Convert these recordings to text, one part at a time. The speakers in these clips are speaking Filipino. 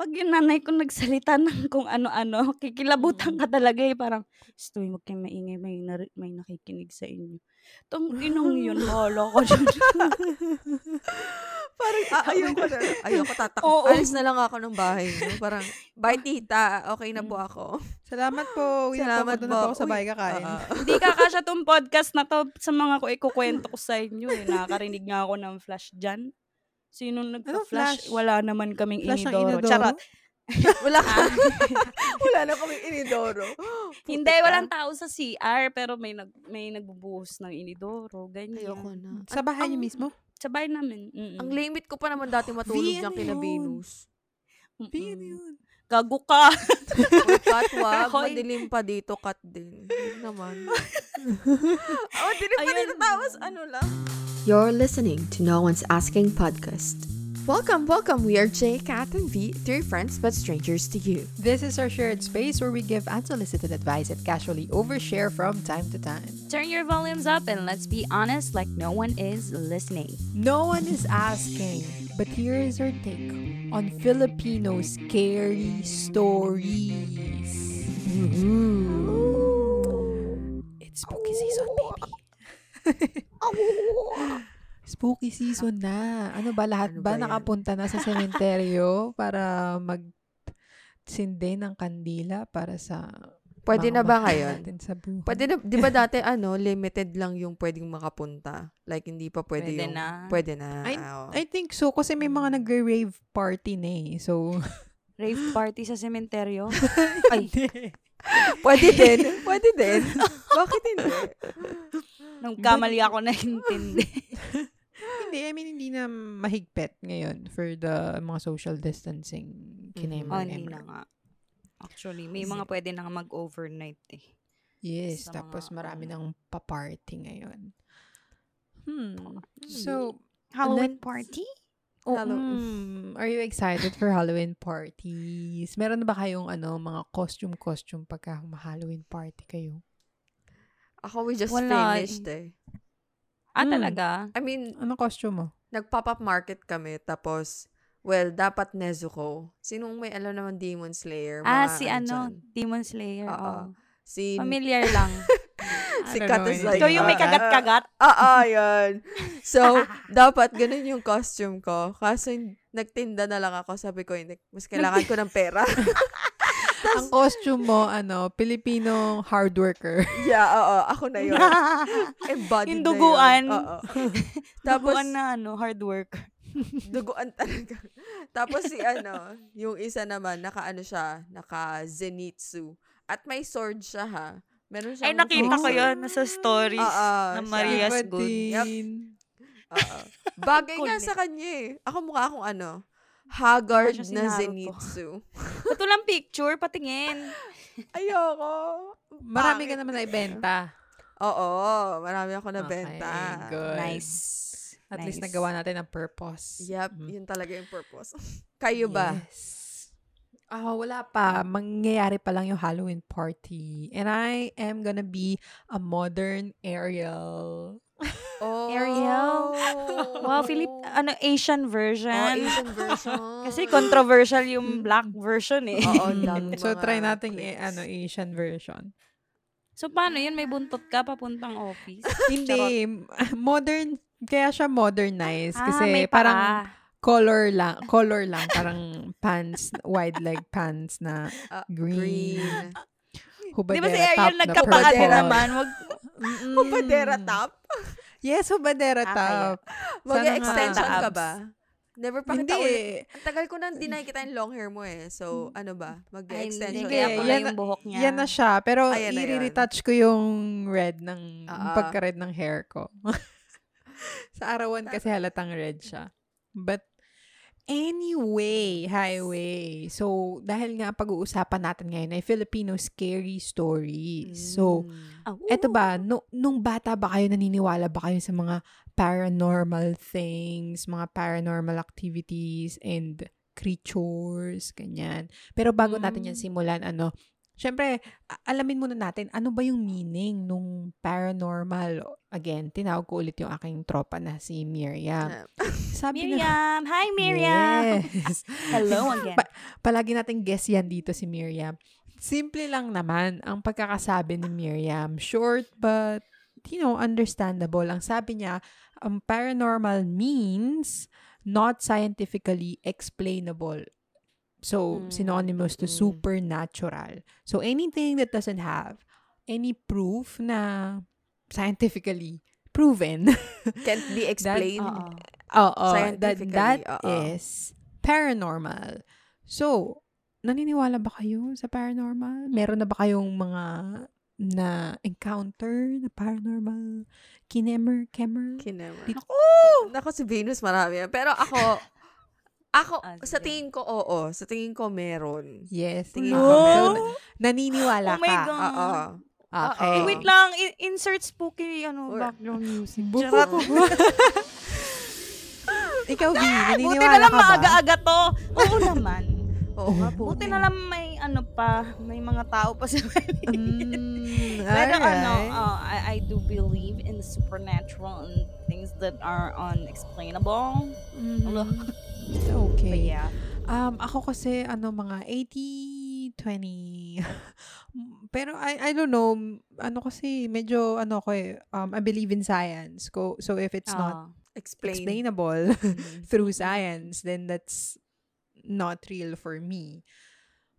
'pag yung nanay ko nagsalita ng kung ano-ano, kikilabutan Mm. ka talaga, eh, parang, "Shh, huwag kayong maingay, may nari may nakikinig sa inyo." Tang-inang yun, bahala ka diyan. Parang, ah, ayoko na. Ayoko, tatak Oo. alis na lang ako ng bahay niyo. Parang, "Bye tita, okey na po ako." Salamat po, uwi na po ako, Salamat doon na po ako sa Uy, bahay kakain. oo. Hindi kakasya 'tong podcast na 'to sa mga ku ikukuwento ko sa inyo, eh. Nakakarinig nga ako ng flash diyan. Anong nagpa-flash? flash? Wala naman kaming Flash inidoro. inodoro? Charot. Wala ka wala na kaming inidoro. Hindi, Putik ka. walang tao sa CR, pero may nag may nagbubuhos ng inidoro, ganyan. Ayoko na. Sa bahay niyo mismo? Sa bahay namin, mm. Ang limit ko pa naman dati matulog V, diyan ano kina? Venus. Mm-mm. Bigyan yun. Gago ka. Uy, Kat, wag. Hoy. Madilim pa dito, Kat din. Hindi naman. oh, madilim pa Ayun. dito. Tapos ano lang. You're listening to No One's Asking podcast. Welcome, welcome. We are J, Kat, and V, three friends but strangers to you. This is our shared space where we give unsolicited advice and casually overshare from time to time. Turn your volumes up and let's be honest like no one is listening. No one is asking, but here is our take on Filipino scary stories. Mm-hmm. It's spooky season, baby. spooky season na. Ano ba, lahat Ano ba, ba yan? nakapunta na sa sementeryo para mag sindi ng kandila para sa Pwede na ba ngayon? sa buhay? Pwede na, di ba dati ano, limited lang yung pwedeng makapunta? Like, hindi pa pwede, Pwede yung, na. Pwede na. I, oo. I think so kasi may mga nagre-rave party na eh. So, Rave party sa sementeryo. Ay, pwede din. Pwede din. Bakit hindi? nung kamali ako na intindi. hindi, I mean, hindi na mahigpit ngayon for the mga social distancing kinema. oh, hindi na nga. Actually, may mga pwede na mag-overnight eh. Yes, Sa tapos mga- marami nang pa-party ngayon. Hmm. So, Halloween party? Oh, Hallow- mm, are you excited for Halloween parties? Meron na ba kayong ano, mga costume-costume pagka Halloween party kayo? Ako, we just Wala finished eh. Ah, Hmm. talaga? I mean, Ano costume mo? nag-pop-up market kami, tapos, well, dapat Nezuko. Sinong may alam naman Demon Slayer? Ah, si ano, dyan. Demon Slayer. Oo. Oo. Si, Familiar lang. si don't Kat is like, Ikaw yung may ah, kagat-kagat. Ah, ah, yan. So, dapat ganun yung costume ko. Kaso, nagtinda na lang ako. Sabi ko, mas kailangan ko ng pera. Ang costume mo, ano, Filipino hard worker. yeah, oo, ako na yun. Embodied na yun. duguan. Oo. Tapos, Tapos, na ano, hard work. duguan talaga. Tapos si ano, yung isa naman, naka ano siya, naka Zenitsu. At may sword siya ha. Meron Ay, siyang nakita ko yun nasa stories Oo, siya. Maria's Iba Good. din. Oo. Bagay nga Kulit. sa kanya eh. Ako mukha akong ano, haggard Mukha si na Naruto. Zenitsu. Ba't walang picture? Patingin. Ayoko. Marami ka naman na ibenta. Oo, marami ako nabenta. Okay, good. Nice. At least Nice. nagawa natin ang purpose. Yep, Mm. yun talaga yung purpose. Kayo ba? Yes. Ah, wala pa. Mangyayari pa lang yung Halloween party. And I am gonna be a modern Ariel. Oh. Ariel? Wow, Philip, ano, Asian version. Oh, Asian version. Kasi controversial yung black version eh. Oo, lang So, mga try natin i- ano, Asian version. So, paano yun? May buntot ka papuntang office? Hindi. Modern, kaya siya modernized. Ah, Kasi may parang paa. Color lang. Color lang. Parang pants, wide leg pants na Ah, green. Di Hubadera ba si top Ariel na nagkapaan purple. naman? Wag, Mm-mm. Hubadera top? Yes, hubadera Ah, top. Mag-extension nga. ka ba? Never pa Hindi. kita ulit. Ang tagal ko nang dinay kita yung long hair mo eh. So, ano ba? Mag-extension hindi. Kaya yan yung buhok niya. Yan na siya. Pero Ayan na yun. i-retouch ko yung red ng, Ah. pagka-red ng hair ko. Sa arawan kasi halatang red siya. But, anyway, highway. So, dahil nga pag-uusapan natin ngayon ay Filipino scary stories. So, Mm. Ah, eto ba, no, nung bata ba kayo, naniniwala ba kayo sa mga paranormal things, mga paranormal activities, and creatures, ganyan. Pero bago natin yan Mm. simulan, ano, syempre, a- alamin muna natin, ano ba yung meaning nung paranormal? Again, tinawag ko ulit yung aking tropa na si Miriam. Sabi na, Miriam! Hi, Miriam! Yes. Hello again. Pa- palagi nating guess yan dito si Miriam. Simple lang naman ang pagkakasabi ni Miriam. Short but, you know, understandable. Ang sabi niya, um, paranormal means not scientifically explainable. So, Mm, synonymous to mm. supernatural. So, anything that doesn't have any proof na scientifically proven Can't be explained. Oo. Oo, that, Scientifically, that oo. is paranormal. So, naniniwala ba kayo sa paranormal? Meron na ba kayong mga na encounter na paranormal? Kinemer, kemer? Kinemer. Dito- Nako, si Venus marami. Pero ako, ako, Ah, sa tingin ko, oo. Sa tingin ko, meron. Yes. Tingin Oo. ko, meron. na- naniniwala Oh my ka. God. Oo. Okay. Oo. Wait lang, i- insert spooky ano, Or- background music. Charot. Ikaw, B, Buti na naniniwala lang ka ba? maaga-aga to. Oo naman. Oo nga po. Buti na lang may ano pa, may mga tao pa sa Mm, Pero ano, uh, I, I do believe in the supernatural and things that are unexplainable. Mhm. Alo. But Okay. yeah. Um, ako kasi, ano, mga 80, 20. Pero, I, I don't know, ano kasi, medyo, ano ko eh, um, I believe in science. Ko, so, if it's not Ah. Explain. explainable Mhm. through science, then that's not real for me.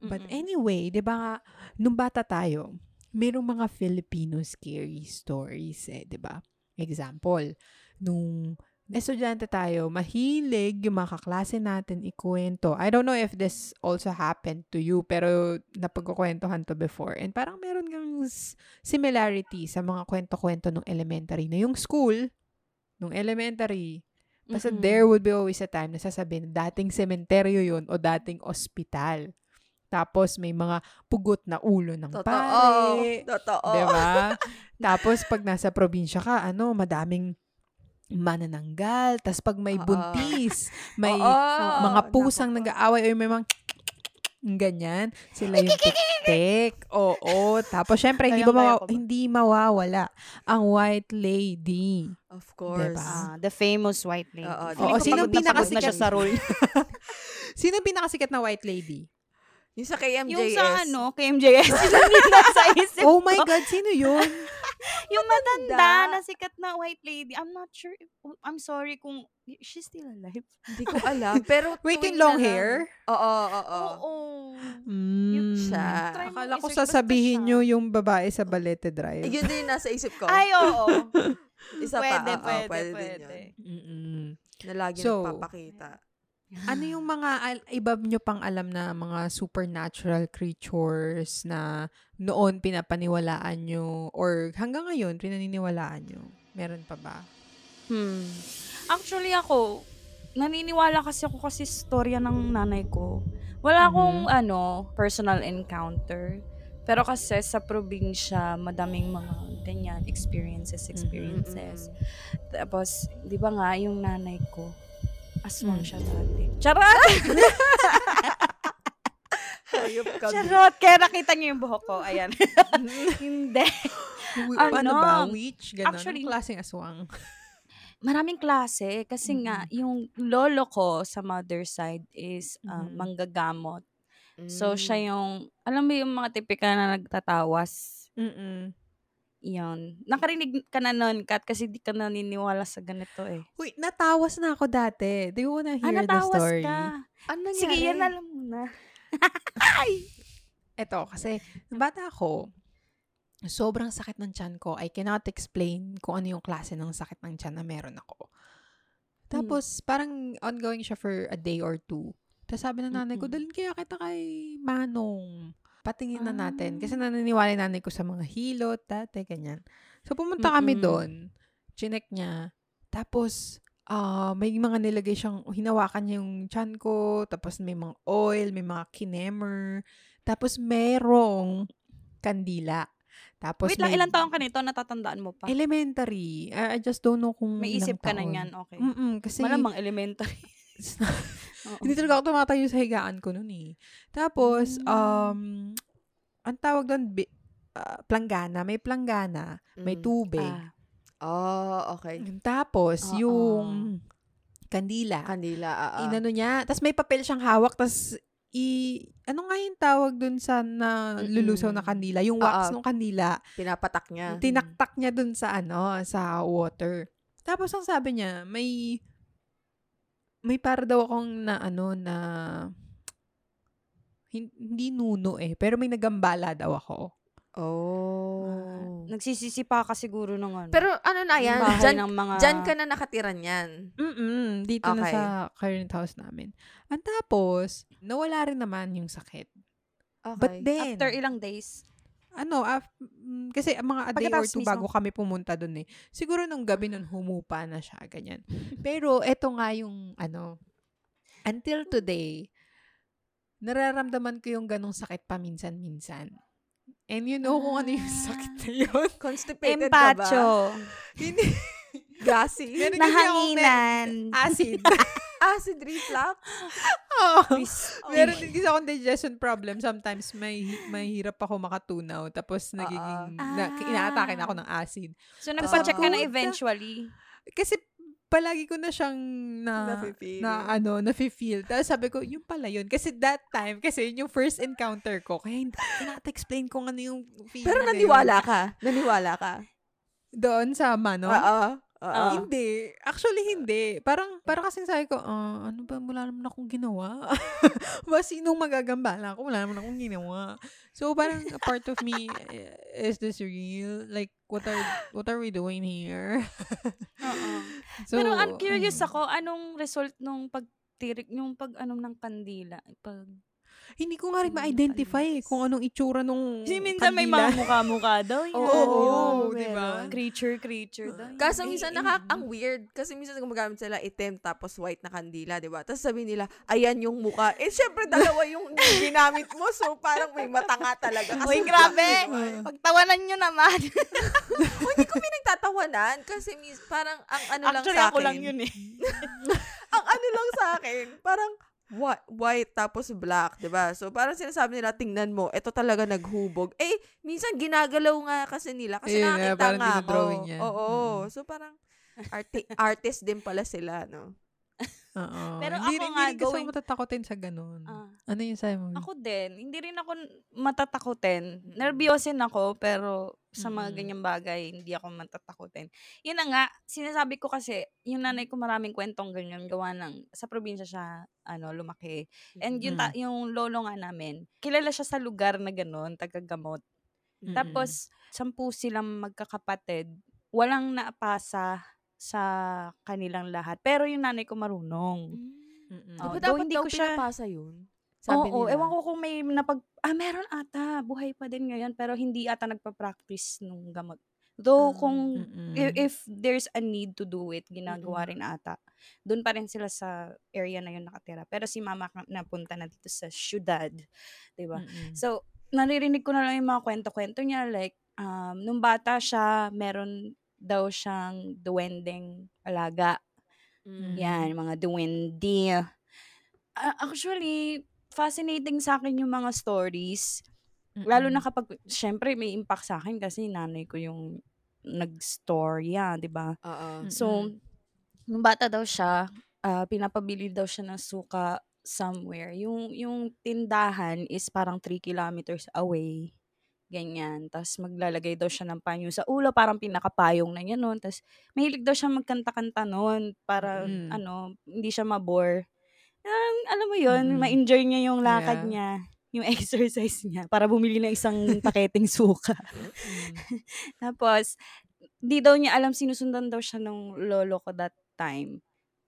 But Mm-mm. anyway, di ba nga, nung bata tayo, merong mga Filipino scary stories eh, di ba? Example, nung estudyante tayo, mahilig yung mga kaklase natin ikwento. I don't know if this also happened to you, pero napagkukwentuhan to before. And parang meron kang similarity sa mga kwento-kwento ng elementary na yung school, nung elementary, Basta Mm-mm. there would be always a time na sasabihin, dating sementeryo yun o dating ospital. Tapos may mga pugot na ulo ng Totoo. pare. Totoo. Di ba? Tapos pag nasa probinsya ka, ano, madaming manananggal. Tapos pag may Oo. buntis, may Oo. mga pusang Nako po. nag-aaway o may mga ganyan. Sila yung tik-tik. Oo. Tapos syempre, hindi, ba mawa- ko ba? hindi mawawala ang white lady. Of course. Diba? Ah, the famous white lady. Oo, Feeling Oo, ko sino pagod na pagod na pinakasikat? siya sa role. Sino yung pinakasikat na white lady? Yung sa KMJS. yung sa ano, kay MJS, yun yung nasa isip Oh my ko. God, sino yun? Yung matanda Matanda. na sikat na white lady. I'm not sure. if- I'm sorry kung she's still alive. Hindi ko alam. Pero Wait, yung long hair? Oo, oo, oo. Oo. Mm. Siya. Akala ko sasabihin nyo yung babae sa Balete Drive. Yun din yung nasa isip ko. Ay, oo. Isa pwede, pa. oo, pwede, pwede, pwede. din yun. Mm-mm. Na lagi So, nagpapakita. Ano yung mga al- iba nyo pang alam na mga supernatural creatures na noon pinapaniwalaan nyo or hanggang ngayon pinaniniwalaan nyo? Meron pa ba? Hmm. Actually ako, naniniwala kasi ako kasi storya ng nanay ko. Wala akong ano, personal encounter. Pero kasi sa probinsya, madaming mga ganyan, experiences, experiences. Tapos, di ba nga, yung nanay ko, aswang Mm. siya dati. Charot! Hayop ka. Charot! Kaya nakita niyo yung buhok ko. Ayan. Hindi. Ano? Ano ba? Witch? Ganon? Actually- klaseng aswang? Maraming klase. Kasi nga, yung lolo ko sa mother side is ah, Mhm. manggagamot. Mm. So, siya yung, alam mo yung mga tipikal na nagtatawas. Mm-mm. Yun. Nakarinig ka na nun, Kat, kasi di ka naniniwala sa ganito eh. Uy, natawas na ako dati. Do you wanna Ah, hear the natawas story? ka. Ano nangyari? Sige, yan alam mo na. Eto, kasi nung bata ako, sobrang sakit ng tiyan ko. I cannot explain kung ano yung klase ng sakit ng tiyan na meron ako. Tapos, parang ongoing siya for a day or two. Tapos sabi ng nanay ko, Mm-mm. dalhin kaya kita kay Manong. Patingin na natin. Kasi Ah. naniniwala yung nanay ko sa mga hilot, dati, ganyan. So, pumunta kami Mm-mm. doon. Chinek niya. Tapos, ah may mga nilagay siyang, hinawakan niya yung tiyan ko. Tapos, may mga oil, may mga kinemer. Tapos, merong kandila. Tapos, Wait lang, may ilang taon ka nito? Natatandaan mo pa? Elementary. I, I just don't know kung May isip ka na yan, okay. Mm-mm, kasi Malamang elementary. Oo. hindi talaga ako tumatayo sa higaan ko noon eh. Tapos, Mm. um, ang tawag doon, bi- ah, planggana. May planggana, may Mm. tubig. Ah, Oh, okay. Tapos, Oo. yung kandila. Kanila, ah, ah. inano niya. Tapos may papel siyang hawak. Tapos, i, ano nga yung tawag dun sa na lulusaw na kandila? Yung wax Oo. ng kandila. Pinapatak niya. Tinaktak niya dun sa ano, sa water. Tapos ang sabi niya, may may para daw akong na ano na hin- hindi nuno eh, pero may nagambala daw ako. Oh. nagsisisipa ka siguro ng ano. Pero ano na yan? Diyan, ng mga... diyan ka na nakatira niyan. Mm dito na Okay. sa current house namin. Ang tapos, nawala rin naman yung sakit. Okay. But then, After ilang days. Ano, af- mm, kasi mga a day or two mismo. bago kami pumunta dun eh. Siguro nung gabi nun humupa na siya, ganyan. Pero eto nga yung, ano, until today, nararamdaman ko yung ganong sakit paminsan-minsan. And you know kung ano yung sakit na yun. Constipated ka ba? Empacho. Hindi. Gassy? Nahanginan. acid. Acid reflux? Oo. Bis- Meron din kasi akong digestion problem. Sometimes may mahirap ako makatunaw. Tapos nagiging, na, Ah. inaatake na ako ng acid. So, nagpa-check ka na eventually. Kasi palagi ko na siyang na, Nafe-feel. na ano, na-feel. Tapos sabi ko, yung pala yun. Kasi that time, kasi yun yung first encounter ko. Kaya hindi ko na-explain kung ano yung feeling Pero na yun. naniwala ka? Naniwala ka? Doon sa Mano? Oo. Oo. Ah. Hindi. Actually, hindi. Parang, parang kasi sabi ko, ah, ano ba, wala naman akong ginawa. ba, sinong magagambala ako? Wala naman akong ginawa. So, parang a part of me, eh, is this real? Like, what are, what are we doing here? Oo. so, Pero I'm curious mm. ako, anong result nung pagtirik, yung pag anong ng kandila? Pag, Hindi ko nga rin Mm, ma-identify kalimas. kung anong itsura nung kasi minsan may mga kandila. mukha-mukha daw. Yun. Oo, Oo, oo, di ba? Creature, creature daw. Kaso Eh, minsan eh, naka, ang weird. Kasi minsan gumagamit sila itim tapos white na kandila, di ba? Tapos sabi nila, ayan yung muka. Eh, syempre dalawa yung ginamit mo. So, parang may mata nga talaga. Kasi Uy, grabe! Pagtawanan nyo naman. hindi ko pinagtatawanan. Kasi mis, parang ang ano lang Actually, sa ako akin. lang yun eh. ang ano lang sa akin, parang white, white tapos black, 'di ba? So parang sinasabi nila tingnan mo, ito talaga naghubog. Eh minsan ginagalaw nga kasi nila kasi nga, nakakita parang nga ako. niya. Oo. Mm. So parang arti- artist din pala sila, no? Oo. Pero hindi, ako nga, hindi going- ako matatakotin sa ganun. Ah. ano yung sabi mo? Ako din. Hindi rin ako matatakutin. Nervyosin ako, pero sa mga Mm. ganyang bagay, hindi ako matatakutin. Yun na nga, sinasabi ko kasi, yung nanay ko maraming kwentong ganyan, gawa ng, sa probinsya siya, ano, lumaki. And yung, ta- yung lolo nga namin, kilala siya sa lugar na gano'n, tagagamot. Mm-mm. Tapos, sampu silang magkakapatid, walang naapasa sa kanilang lahat. Pero yung nanay ko marunong. Di Oh, dapat hindi daw ko siya- pinapasa yun? Sabi Oo, nila. ewan ko kung may napag... Ah, meron ata. Buhay pa din ngayon. Pero hindi ata nagpa-practice nung gamot. Though, Ah, kung... Mm-mm. If, there's a need to do it, ginagawa Mm-mm. rin ata. Doon pa rin sila sa area na yun nakatira. Pero si mama napunta na dito sa syudad. 'di ba? Mm-mm. So, naririnig ko na lang yung mga kwento-kwento niya. Like, um, nung bata siya, meron daw siyang duwending alaga. Mm. Yan, mga duwende. Ah, actually, fascinating sa akin yung mga stories. Lalo na Mm-mm. kapag, syempre, may impact sa akin kasi nanay ko yung nag-storya, di ba? Oo. So, nung bata daw siya, ah, pinapabili daw siya ng suka somewhere. Yung, yung tindahan is parang 3 kilometers away. Ganyan. Tapos maglalagay daw siya ng panyo sa ulo, parang pinakapayong na niya noon. Tapos mahilig daw siya magkanta-kanta noon para Mm. ano, hindi siya mabore. Um, alam mo yun, Mm-mm. ma-enjoy niya yung lakad Yeah. niya, yung exercise niya, para bumili ng isang paketeng suka. Mm. Tapos, di daw niya alam sinusundan daw siya ng lolo ko that time.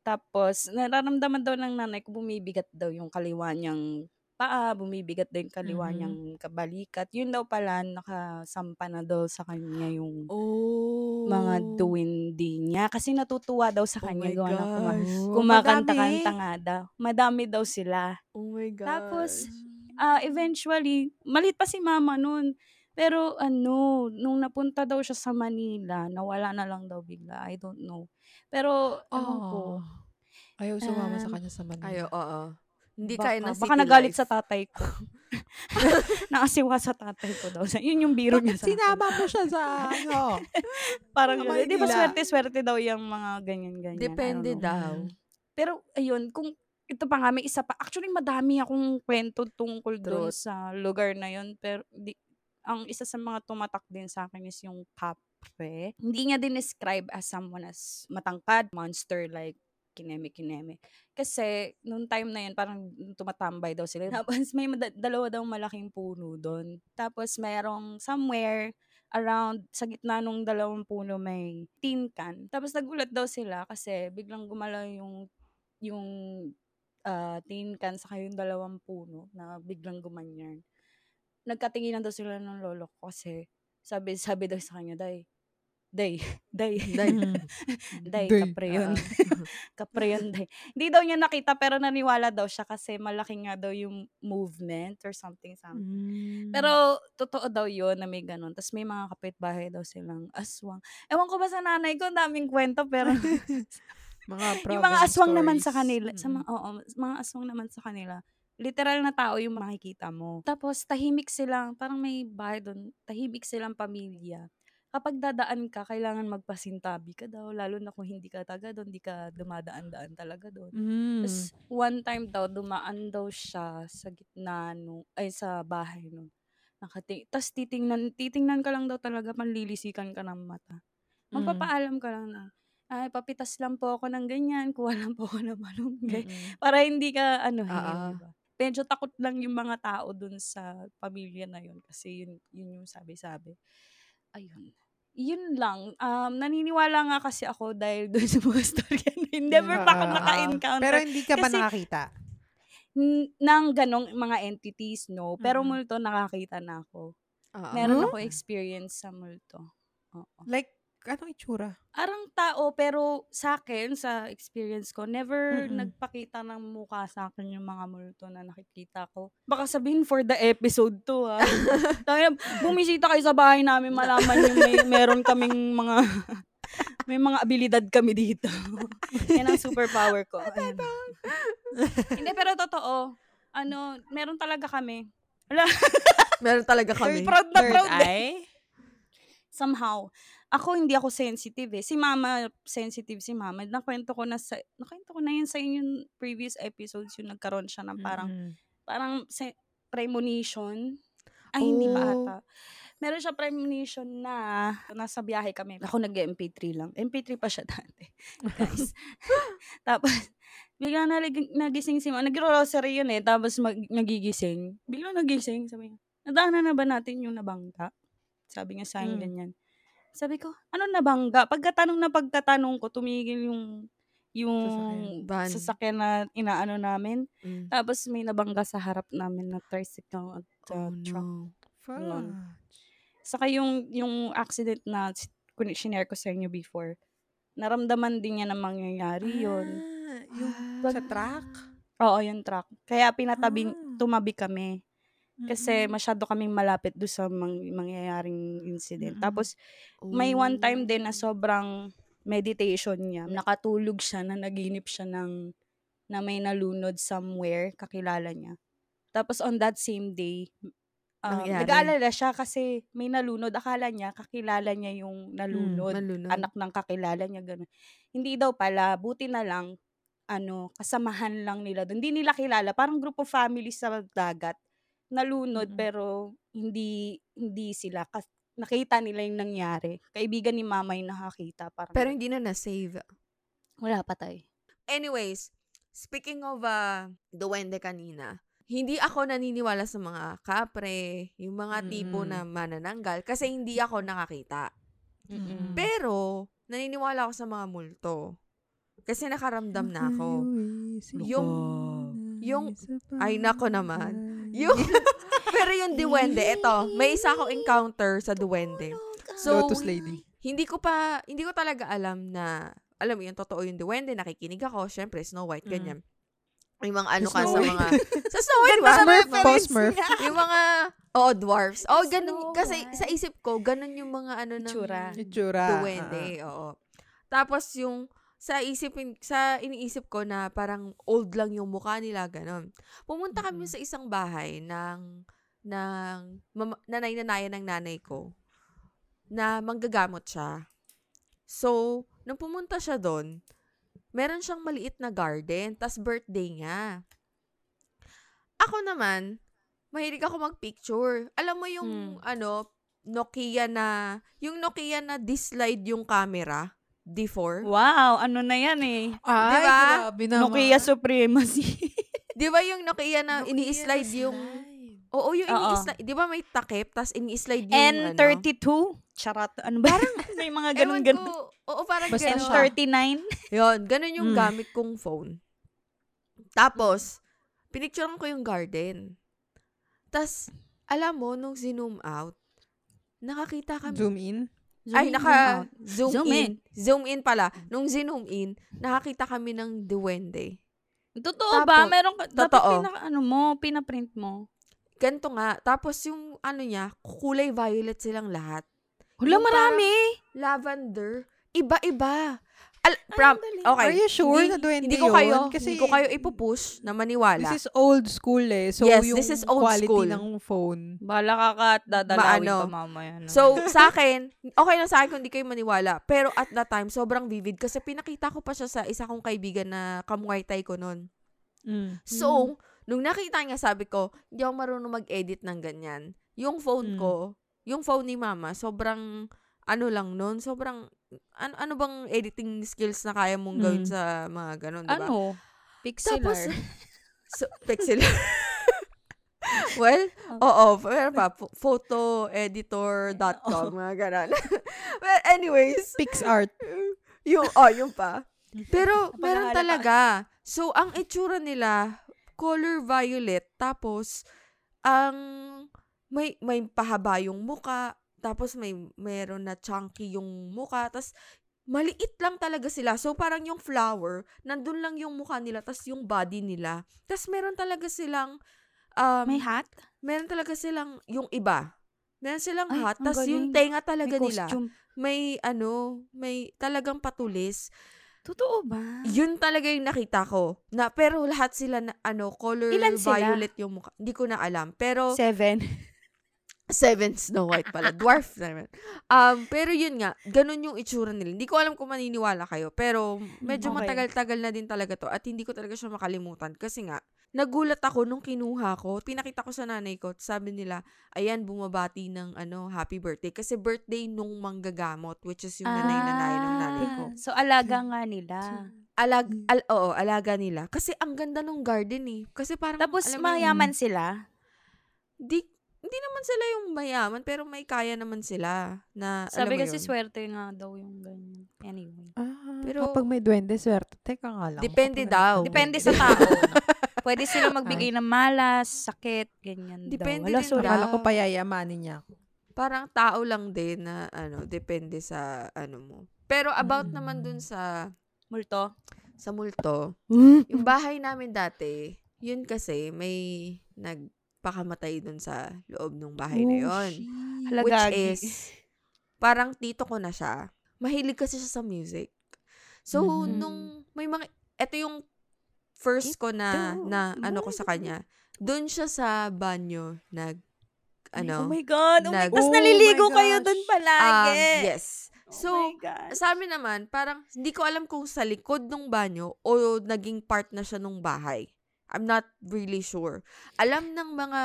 Tapos, nararamdaman daw ng nanay ko, bumibigat daw yung kaliwa niyang paa, bumibigat yung kaliwa Mhm. niyang kabalikat. Yun daw pala, nakasampa na daw sa kanya yung Oh. mga duwindi niya. Kasi natutuwa daw sa Oh kanya. my gawa ng kuma- gosh. Oh, kumakanta-kanta madami. nga daw. Madami daw sila. Oh my gosh. Tapos, ah eventually, malit pa si mama nun. Pero ano, nung napunta daw siya sa Manila, nawala na lang daw bigla. I don't know. Pero, ewan ko. Oh. Ayaw sumama sa Um, kanya sa Manila. Ayo, oo. Hindi Baka, kaya ng baka nagalit life. sa tatay ko. Nakasiwa sa tatay ko daw. Yun yung biro niya sa sinama mo siya sa ano? Parang Mga gano'n. Di ba swerte-swerte daw yung mga ganyan-ganyan. Depende daw. Pero ayun, kung ito pa nga, may isa pa. Actually, madami akong kwento tungkol doon sa lugar na yun. Pero di, ang isa sa mga tumatak din sa akin is yung kapre. Hindi niya din describe as someone as matangkad, monster like kineme-kineme. Kasi, nung time na yun, parang tumatambay daw sila. Tapos, may mada- dalawa daw malaking puno doon. Tapos, mayroong somewhere around, sa gitna nung dalawang puno may tin can. Tapos, nagulat daw sila kasi biglang gumalaw yung, yung ah, tin can sa yung dalawang puno na biglang gumanyan. Nagkatinginan daw sila ng lolo ko kasi sabi, sabi daw sa kanya, Day, Day, Day, Day. Day, Day. kapre yun. Oo. kapre yun, Day. Hindi daw niya nakita pero naniwala daw siya kasi malaki nga daw yung movement or something, something. Mm. Pero, totoo daw yun na may ganun. Tapos may mga kapitbahay daw silang aswang. Ewan ko ba sa nanay ko, ang daming kwento, pero mga yung mga province aswang naman sa stories. kanila, sa Mm. mga, oo, mga aswang naman sa kanila, literal na tao yung makikita mo. Tapos, tahimik silang, parang may bahay doon, tahimik silang pamilya. Kapag dadaan ka, kailangan magpasintabi ka daw, lalo na kung hindi ka taga doon, hindi ka dumadaan-daan talaga doon. Mm. Tapos, one time daw, dumaan daw siya sa gitna nung, ay sa bahay nun. Nakati Tapos titingnan, titingnan ka lang daw talaga, panlilisikan ka ng mata. Mm. Magpapaalam ka lang na, ay, papitas lang po ako ng ganyan, kuha lang po ako ng malunggay. Mm-mm. Para hindi ka, ano, Oo. diba? Medyo takot lang yung mga tao dun sa pamilya na yun kasi yun, yun yung sabi-sabi. Ayun. Yun lang. Um, naniniwala nga kasi ako dahil dun sa mga storya na yun. Never pa ako ah, ah. naka-encounter Pero hindi ka ba Kasi- nakakita? n- ng ganong mga entities, no? Pero Mm. multo, nakakita na ako. Oo. Meron Huh? ako experience sa multo. Oo. Like, anong itsura? Arang tao, pero sa akin, sa experience ko, never Mm-mm. nagpakita ng mukha sa akin yung mga multo na nakikita ko. Baka sabihin for the episode to, ha? Tangina, bumisita kayo sa bahay namin, malaman yung may, meron kaming mga, may mga abilidad kami dito. Yan ang superpower ko. Hindi, pero totoo. Ano, meron talaga kami. Wala, Meron talaga kami. proud na Third proud eye? somehow, ako hindi ako sensitive eh. Si mama, sensitive si mama. Nakwento ko na sa, nakwento ko na yun sa inyong previous episodes yung nagkaroon siya ng parang, Mm-mm. parang se- premonition. Ay, hindi pa Oh. ata. Meron siya premonition na nasa biyahe kami. Ako nag-MP3 lang. MP3 pa siya dati. Guys. Tapos, bigla nalig- nagising si mama. Nag-grocery yun eh. Tapos mag- nagigising. Bigla nagising. Sabi niya, nadaanan na ba natin yung nabangga? Sabi niya sa akin Mm. ganyan. Sabi ko, ano nabangga? Pagkatanong na pagkatanong ko, tumigil yung yung Sasakyan. Van. sasakyan na inaano namin. Mm. Tapos may nabangga sa harap namin na tricycle at uh, Oh, truck. no. Fudge. Saka yung, yung accident na s- kun- shinare ko sa inyo before, naramdaman din niya na mangyayari yun. Ah, yung sa track? Oo, yung truck. Kaya pinatabi, Ah. tumabi kami. Kasi Mm-mm. masyado kaming malapit do sa mang- mangyayaring incident. Mm-mm. Tapos, may one time din na Oh. sobrang meditation niya. Nakatulog siya na naginip siya ng na may nalunod somewhere, kakilala niya. Tapos on that same day, um, Nangyari. nag-aalala siya kasi may nalunod. Akala niya, kakilala niya yung nalunod. Malunod. Anak ng kakilala niya, gano'n. Hindi daw pala, buti na lang, ano, kasamahan lang nila doon. Hindi nila kilala, parang group of families sa dagat. Nalunod, Mm-mm. pero hindi hindi sila. Kas- nakita nila yung nangyari. Kaibigan ni mama yung nakakita. Parang, Pero hindi na na-save. wala pa tayo. Anyways, speaking of uh, duwende kanina, hindi ako naniniwala sa mga kapre, yung mga tipo Mm-mm. na manananggal, kasi hindi ako nakakita. Mm-mm. Pero, naniniwala ako sa mga multo. Kasi nakaramdam na ako. Yung- yung- ay, nako naman. Yung, pero yung duwende, ito, may isa akong encounter sa duwende. So, Lotus Lady. hindi ko pa, hindi ko talaga alam na, alam mo yun, totoo yung duwende, nakikinig ako, syempre, Snow White, Mm. ganyan. Yung mga ano ka Snow sa mga, sa Snow White, di ba? Smurf, post Smurf. yung mga, oh, dwarfs. Oh, ganun, Snow kasi White. sa isip ko, ganun yung mga ano ng Itsura. Itsura. duwende, oo. Tapos yung, sa isip sa iniisip ko na parang old lang yung mukha nila ganon. Pumunta kami Mm-mm. sa isang bahay ng ng mama, nanay-nanayan ng nanay ko na manggagamot siya. So, nung pumunta siya doon, meron siyang maliit na garden, tas birthday niya. Ako naman, mahilig ako mag-picture. Alam mo yung, Hmm. ano, Nokia na, yung Nokia na dislide yung camera, D4. Wow, ano na yan eh. Ay, Diba? grabe naman. Nokia Supremacy. Di ba yung Nokia na Nokia ini-slide yung, oo, yung Oo. ini-slide, di ba may takip, tas ini-slide yung, ano, N32. Charot. Ano ba? may mga Ewan ganun-ganun. ko, oo, parang Basta ganun. siya. N39. Yun, ganun yung Mm. gamit kong phone. Tapos, pinicturean ko yung garden. Tas, alam mo, nung zoom out, nakakita kami, Zoom in? Ay, Zoom naka, zoom, Zoom in. in. Zoom in pala. Nung zoom in, nakakita kami ng duwende. Totoo Tapos- ba? Meron ka, dapat Totoo. pinaka, ano mo, pinaprint mo. Ganto nga. Tapos yung, ano niya, kulay violet silang lahat. Hula, Yung marami. Lavender. Iba-iba. Al, pram, dali. okay. Are you sure Hindi- na duwende hindi ko yun? kayo, Kasi hindi ko kayo ipupush na maniwala. This is old school eh. So, Yes, yung this is old quality school. ng phone. Bala ka ka at dadalawin Maano. ka mamaya. no? So, sa akin, okay lang sa akin kung hindi kayo maniwala. Pero at that time, sobrang vivid kasi pinakita ko pa siya sa isa kong kaibigan na kamuaytay ko noon. Mm. So, nung nakita niya, sabi ko, hindi ako marunong mag-edit ng ganyan. Yung phone Mm. ko, yung phone ni mama, sobrang, ano lang nun, sobrang, ano, ano bang editing skills na kaya mong gawin Mm. sa mga ganun, diba? ano? Pixelar. Tapos, so, pixel. well, oo, pero pa, pho- photoeditor.com, mga ganun. well, anyways, PixArt. yung, oh, yung pa. Pero, meron talaga. So, ang itsura nila, color violet, tapos, ang, may, may pahaba yung muka, tapos may, meron na chunky yung muka, tapos, maliit lang talaga sila. So, parang yung flower, nandun lang yung mukha nila, tapos yung body nila. Tapos, meron talaga silang, um, May hat? meron talaga silang, yung iba. Meron silang Ay, hat, tapos yung tenga talaga May nila, costume. may, ano, may talagang patulis. Totoo ba? Yun talaga yung nakita ko. Na, pero lahat sila na, ano, color Ilan sila? violet yung mukha. Hindi ko na alam. Pero, Seven. Seven Snow White pala. Dwarf naman. Um, pero yun nga, ganun yung itsura nila. Hindi ko alam kung maniniwala kayo. Pero, medyo Okay. matagal-tagal na din talaga to. At hindi ko talaga siya makalimutan. Kasi nga, nagulat ako nung kinuha ko. Pinakita ko sa nanay ko. Sabi nila, ayan, bumabati ng ano, happy birthday. Kasi birthday nung manggagamot, which is yung nanay-nanay ng nanay ko. Ah, So, alaga nga nila. Alag, al, oo, alaga nila. Kasi ang ganda nung garden eh. Kasi parang, Tapos, alam mayaman sila. di, hindi naman sila yung mayaman, pero may kaya naman sila. Na, Sabi alam mo kasi yun. swerte nga daw yung ganyan. Anyway. Ah, Pero- kapag may duwende, swerte. Teka nga lang. Depende Kapag daw. Depende sa tao. Pwede sila magbigay ng malas, sakit, ganyan Depende daw. Wala, din sorry. daw. Akala ko payayamanin niya ako. Parang tao lang din na, ano, depende sa, ano mo. Pero about Mm. naman dun sa, Multo. sa multo, yung bahay namin dati, yun kasi, may nagpakamatay dun sa loob ng bahay na yun. Hala, Which is, parang tito ko na siya. Mahilig kasi siya sa music. So, Mhm. nung may mga, eto yung first ko na, Ito. na ano ko sa kanya. Doon siya sa banyo, nag, ano, oh my God. Oh my nag- Tapos Oh naliligo my kayo gosh. dun um, palagi. yes. So, oh my God. sa amin naman, parang, hindi ko alam kung sa likod ng banyo o naging part na siya nung bahay. I'm not really sure. Alam ng mga,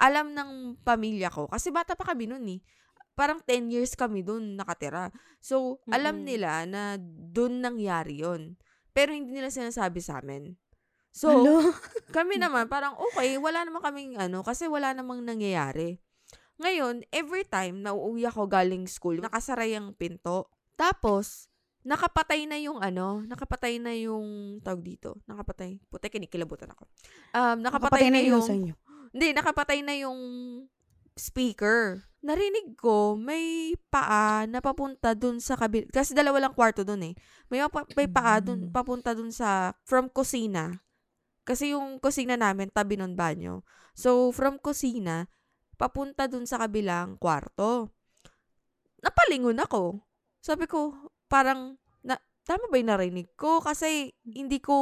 alam ng pamilya ko, kasi bata pa kami nun eh. Parang 10 years kami dun nakatira. So, alam Mm-mm. nila na dun nangyari yon Pero hindi nila sinasabi sa amin. So, Alo? kami naman, parang okay, wala naman kaming ano, kasi wala namang nangyayari. Ngayon, every time na uuwi ako galing school, nakasara yung pinto. Tapos, nakapatay na yung ano, nakapatay na yung, tawag dito, nakapatay. Puti, kinikilabutan ako. Um, nakapatay, na yung, inyo. hindi, nakapatay na yung speaker. Narinig ko, may paa na papunta dun sa kabil... Kasi dalawa lang kwarto dun eh. May, pa- may paa dun, Mm. papunta dun sa... From kusina. Kasi yung kusina namin, tabi ng banyo. So, from kusina, papunta dun sa kabilang kwarto. Napalingon ako. Sabi ko, parang, na, tama ba yung narinig ko? Kasi, hindi ko,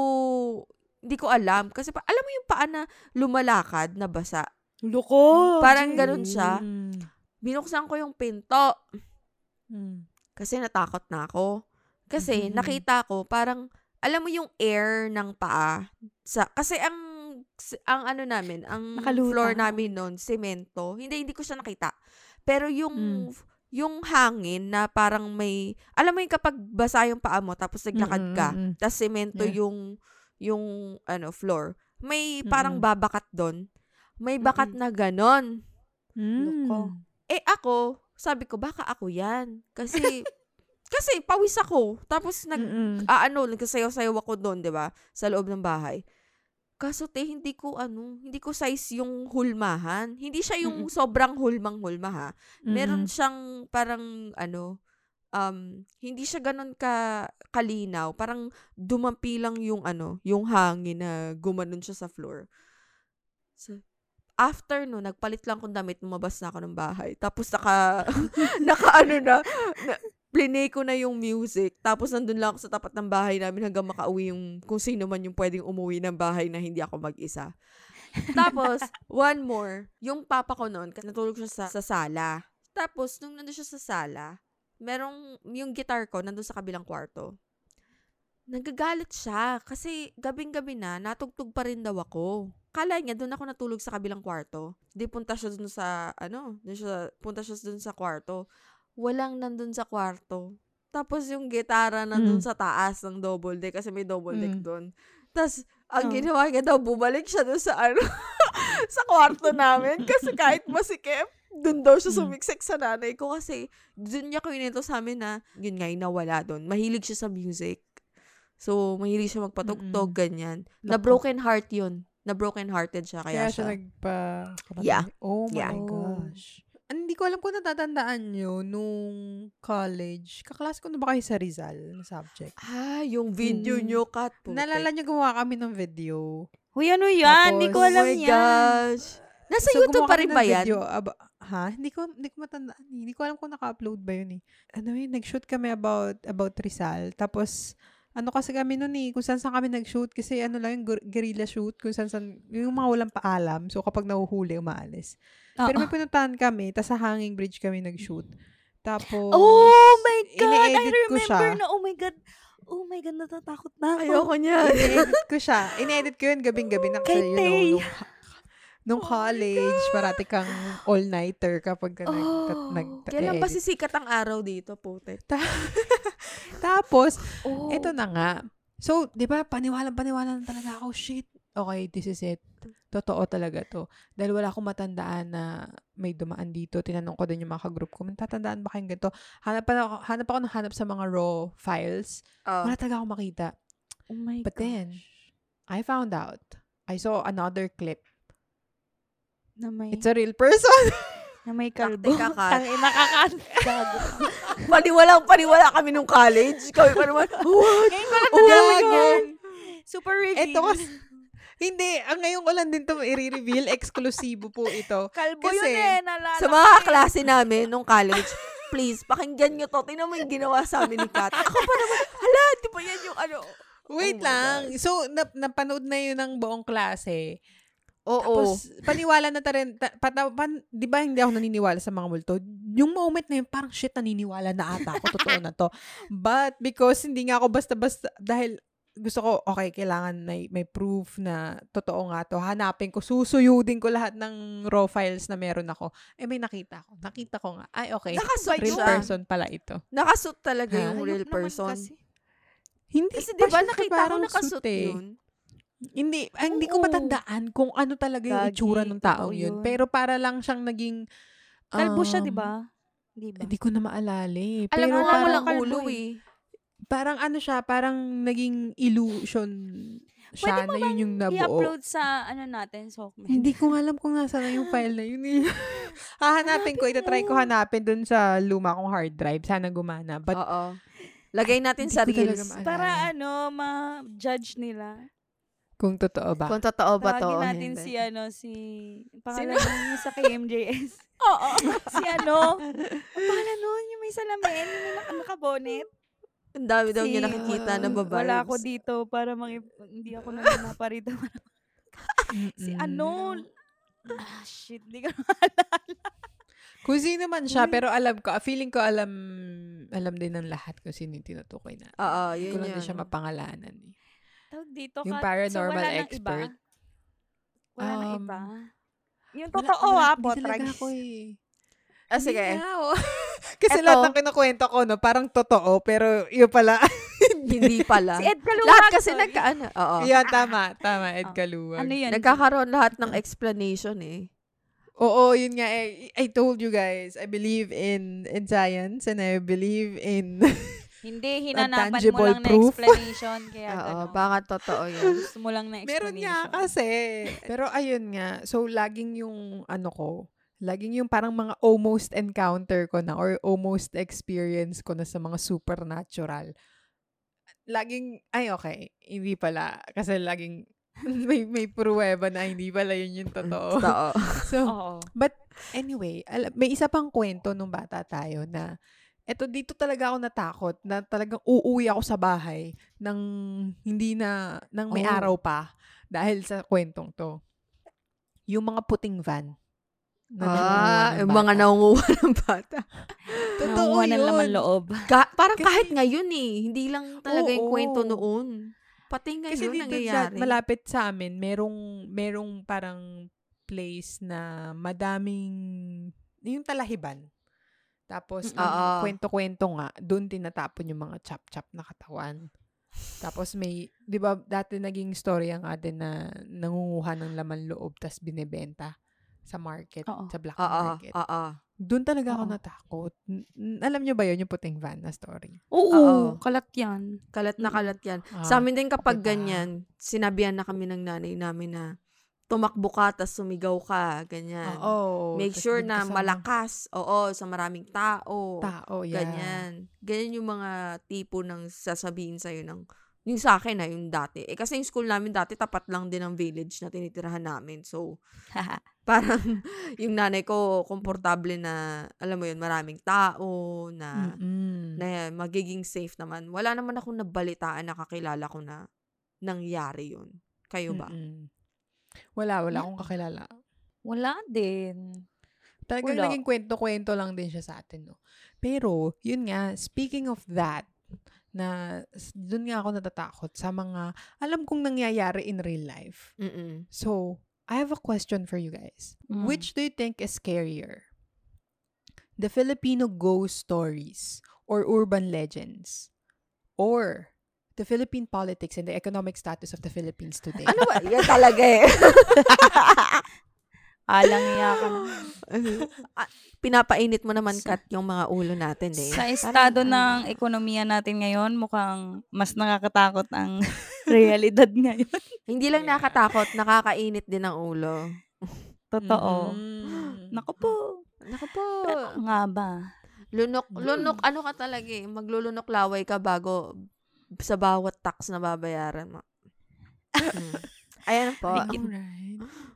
hindi ko alam. Kasi, pa, alam mo yung paa na lumalakad na basa? Loko. Parang ganun siya. Binuksan ko yung pinto. Mm. Kasi natakot na ako. Kasi Mhm. nakita ko parang alam mo yung air ng paa sa kasi ang ang ano namin, ang Nakaluta. floor namin noon, semento. Hindi hindi ko siya nakita. Pero yung Mm. Yung hangin na parang may alam mo yung kapag basa yung paa mo tapos naglakad Mm, ka, mm, mm. tapos semento Yeah. yung yung ano floor. May parang Mm-mm. babakat doon. May bakat Mm-mm. na ganon. Mm. Loko. Eh ako, sabi ko, baka ako yan. Kasi, kasi pawis ako. Tapos nag, Mm-mm. ah, ano, nagsasayaw-sayaw ako doon, di ba? Sa loob ng bahay. Kaso te, hindi ko ano, hindi ko size yung hulmahan. Hindi siya yung Mm-mm. sobrang hulmang-hulma ha. Meron Mm-mm. siyang parang ano, um, hindi siya ganun ka kalinaw. Parang dumampi lang yung ano, yung hangin na gumanon siya sa floor. So, after no, nagpalit lang kong damit, lumabas na ako ng bahay. Tapos naka, naka ano na, na plinay ko na yung music. Tapos nandun lang ako sa tapat ng bahay namin hanggang makauwi yung kung sino man yung pwedeng umuwi ng bahay na hindi ako mag-isa. Tapos, one more, yung papa ko noon, kasi natulog siya sa, sa sala. Tapos, nung nandun siya sa sala, merong, yung guitar ko, nandun sa kabilang kwarto. Nagagalit siya kasi gabing-gabi na, natugtog pa rin daw ako. Kala niya, doon ako natulog sa kabilang kwarto. Di punta siya doon sa, ano, dun siya, punta siya doon sa kwarto. Walang nandun sa kwarto. Tapos yung gitara nandun Mm. sa taas ng double deck kasi may double deck Mm. doon. Tapos, ang Oh. ginawa niya daw, bumalik siya doon sa ano, sa kwarto namin. Kasi kahit masikip, doon daw siya Mm. sumiksik sa nanay ko kasi doon niya kwento sa amin na yun nga, nawala doon. Mahilig siya sa music. So, mahilig siya magpatugtog, Mm-mm. ganyan. Na broken heart yun. Na broken hearted siya, kaya, Kaya siya siya. nagpa... Yeah. Oh my Yeah. gosh. Hindi ko alam kung natatandaan nyo nung college. Kaklase ko na ba kayo sa Rizal na subject? Ah, yung video Mm. nyo, Kat. putik. Nalala nyo gumawa kami ng video. Huy, ano yan? Hindi ko alam oh my yan. gosh. Nasa So, YouTube pa rin ba yan? Video, aba- ha? Hindi ko, hindi ko matandaan. Hindi ko alam kung naka-upload ba yun eh. Ano yun, nag-shoot kami about, about Rizal. Tapos, ano kasi kami nun eh, kung saan saan kami nag-shoot. Kasi ano lang yung guer- guerrilla shoot, kung saan saan, yung mga walang paalam. So, kapag nahuhuli, umaalis. Pero may pinuntahan kami, tas sa Hanging Bridge kami nag-shoot. Tapos, Oh my God! I remember siya. na, oh my God. Oh my God, natatakot na ako. Ayoko niyan. ini-edit ko siya. Ini-edit ko yun gabing-gabi na Kay kasi, you know, Tay. Nung, Oh college, parati kang all-nighter kapag ka nag, Oh. nag, Kailan pa edit. sisikat ang araw dito, putik? Tapos, Oh. ito na nga. So, di ba, paniwalang-paniwala na talaga ako, shit, okay, this is it. Totoo talaga to. Dahil wala akong matandaan na may dumaan dito. Tinanong ko din yung mga ka-group ko, "May tatandaan ba kayong ganito? Hanap, pa ako, hanap ako ng hanap sa mga raw files. Oh. Wala talaga akong makita. Oh my But then, I found out. I saw another clip. Na may, It's a real person. na may kalbo. Tang ina ka, Kat. Gago. Paniwalang paniwala kami nung college. Kami pa naman, what? Ngayon ko lang Oh, nagalaman gago. yan. Super reveal. Ito kasi, hindi, ang ngayon ko lang din to i-reveal. Eksklusibo po ito. Kalbo kasi, yun eh. Nalala Sa mga eh. klase namin nung college, please, pakinggan nyo to. Tingnan mo yung ginawa sa amin ni Kat. Ako pa naman, hala, di ba yan yung ano? Wait Oh lang. So, nap- napanood na yun ng buong klase. Oo. Tapos, paniwala na ta rin. Ta- pata- pan, di ba hindi ako naniniwala sa mga multo? Yung moment na yun, parang shit, naniniwala na ata ako. Totoo na to. But, because hindi nga ako basta-basta, dahil gusto ko, okay, kailangan may, may proof na totoo nga to. Hanapin ko, susuyudin ko lahat ng raw files na meron ako. Eh, may nakita ko. Nakita ko nga. Ay, okay. Nakasuit Real siya. person pala ito. Nakasuit talaga Ha? yung real naman person. kasi. Hindi. Kasi di ba nakita ko nakasuit suit eh. yun? Hindi, ay, hindi ko matandaan kung ano talaga yung Gagi, itsura ng taong totoo yun. yun. Pero para lang siyang naging... Kalbo siya, um, di ba? Di ba? Hindi ko na maalala eh. Alam Pero mo, mo parang, lang kalbo ulo eh. eh. parang ano siya, parang naging illusion siya Pwede mo na yun yung nabuo. I-upload sa ano natin, Sokmed. Hindi ko alam kung nasa na yung file na yun eh. Hahanapin ko, itatry ko hanapin dun sa luma kong hard drive. Sana gumana. But Oo. Lagay natin Hindi sa ko talaga reels. maalala. Para ano, ma-judge nila. Kung totoo ba. Kung totoo ba to o Tawagin natin hindi. si ano, si... Pangalan niya sa KMJS. Oo. si ano? Ang pangalan nun, yung may salamin, yung may nakabonet. Ang dami daw niya nakikita na babarbs. Wala ako dito para mangi... Hindi ako nananapa rito. si Mm-mm. ano? Ah, shit. Di ko Kung sino man siya, pero alam ko, feeling ko alam, alam din ng lahat kung sino yung tinutukoy na. Oo, Hindi yun ko lang yun. din siya mapangalanan. Eh. Dito Yung Kat. paranormal so, wala expert. Iba? Wala Um, iba? Yung Wala- totoo wala- ah, hindi talaga Potrags. ako eh. Ah, sige. Hindi nga, oh. Kasi Eto. lahat ng kinukwento ko, no, parang totoo, pero yun pala. Hindi pala. Si Ed Kaluwag. Lahat kasi sorry. nagkaano. Oo. Yan, tama. Tama, Ed Oh. Kaluwag. Ano yan? Nagkakaroon lahat ng explanation eh. Oo, yun nga. eh. I told you guys, I believe in in science and I believe in... Hindi, hinanapan mo tangible lang na proof. explanation. Kaya Oo, gano'n. baka totoo yun. Gusto mo lang na explanation. Meron nga kasi. Pero ayun nga. So, laging yung ano ko, laging yung parang mga almost encounter ko na or almost experience ko na sa mga supernatural. Laging, ay okay, hindi pala. Kasi laging may, may pruweba na hindi pala yun yung totoo. Totoo. so, Oo. But anyway, may isa pang kwento nung bata tayo na eto dito talaga ako natakot na talagang uuwi ako sa bahay nang hindi na nang may Oh. araw pa dahil sa kwentong to. Yung mga puting van. na nangunguha Ah, ng yung mga bata. nangunguha ng bata. Totoo Nangunguha ng laman yun. loob. Ka- parang Kasi- kahit ngayon eh. Hindi lang talaga yung Oo. kwento noon. Pati Kasi ngayon dito sa, nangyayari. malapit sa amin, merong, merong parang place na madaming, yung talahiban. Tapos, Mm, ang oo. kwento-kwento nga, doon tinatapon yung mga chop-chop na katawan. Tapos may, di ba, dati naging storya nga din na nangunguha ng laman loob tas binebenta sa market, Oo. sa black Oo, market. oo. Doon talaga ako Oo. natakot. N- n- alam nyo ba yun, yung puting van na story? Oo, Oo. kalat yan. Kalat na Mm. kalat yan. Ah, Sa amin din kapag diba? ganyan, sinabihan na kami ng nanay namin na tumakbo ka, tas sumigaw ka, ganyan. Oo. Make tas sure na ka sa malakas. Oo, sa maraming tao. Tao, yeah. Ganyan. Ganyan yung mga tipo ng sasabihin sa'yo ng, yung sa akin na yung dati. Eh, kasi yung school namin dati, tapat lang din ang village na tinitirahan namin. So, parang yung nanay ko, komportable na, alam mo yun, maraming tao, na, Mm-mm. na magiging safe naman. Wala naman akong nabalitaan na kakilala ko na nangyari yun. Kayo ba? Mm-mm. Wala, wala akong kakilala. Wala din. Talagang Wala. naging kwento-kwento lang din siya sa atin, no? Pero, yun nga, speaking of that, na dun nga ako natatakot sa mga alam kong nangyayari in real life. Mm-mm. So, I have a question for you guys. Mm. Which do you think is scarier? The Filipino ghost stories or urban legends? Or the Philippine politics and the economic status of the Philippines today? Ano ba? Yan talaga eh. Alang iya ka na. Ah, Pinapainit mo naman, Kat, yung mga ulo natin eh. Sa estado ano, ng ekonomiya natin ngayon, mukhang mas nakakatakot ang realidad ngayon. Hindi lang Yeah. nakatakot, nakakainit din ang ulo. Totoo. Mm. Naku po. Naku po. Pero nga ba? Lunok, lunok, ano ka talaga eh. Maglulunok laway ka bago sa bawat tax na babayaran mo. Mm. Ayan po. Alright.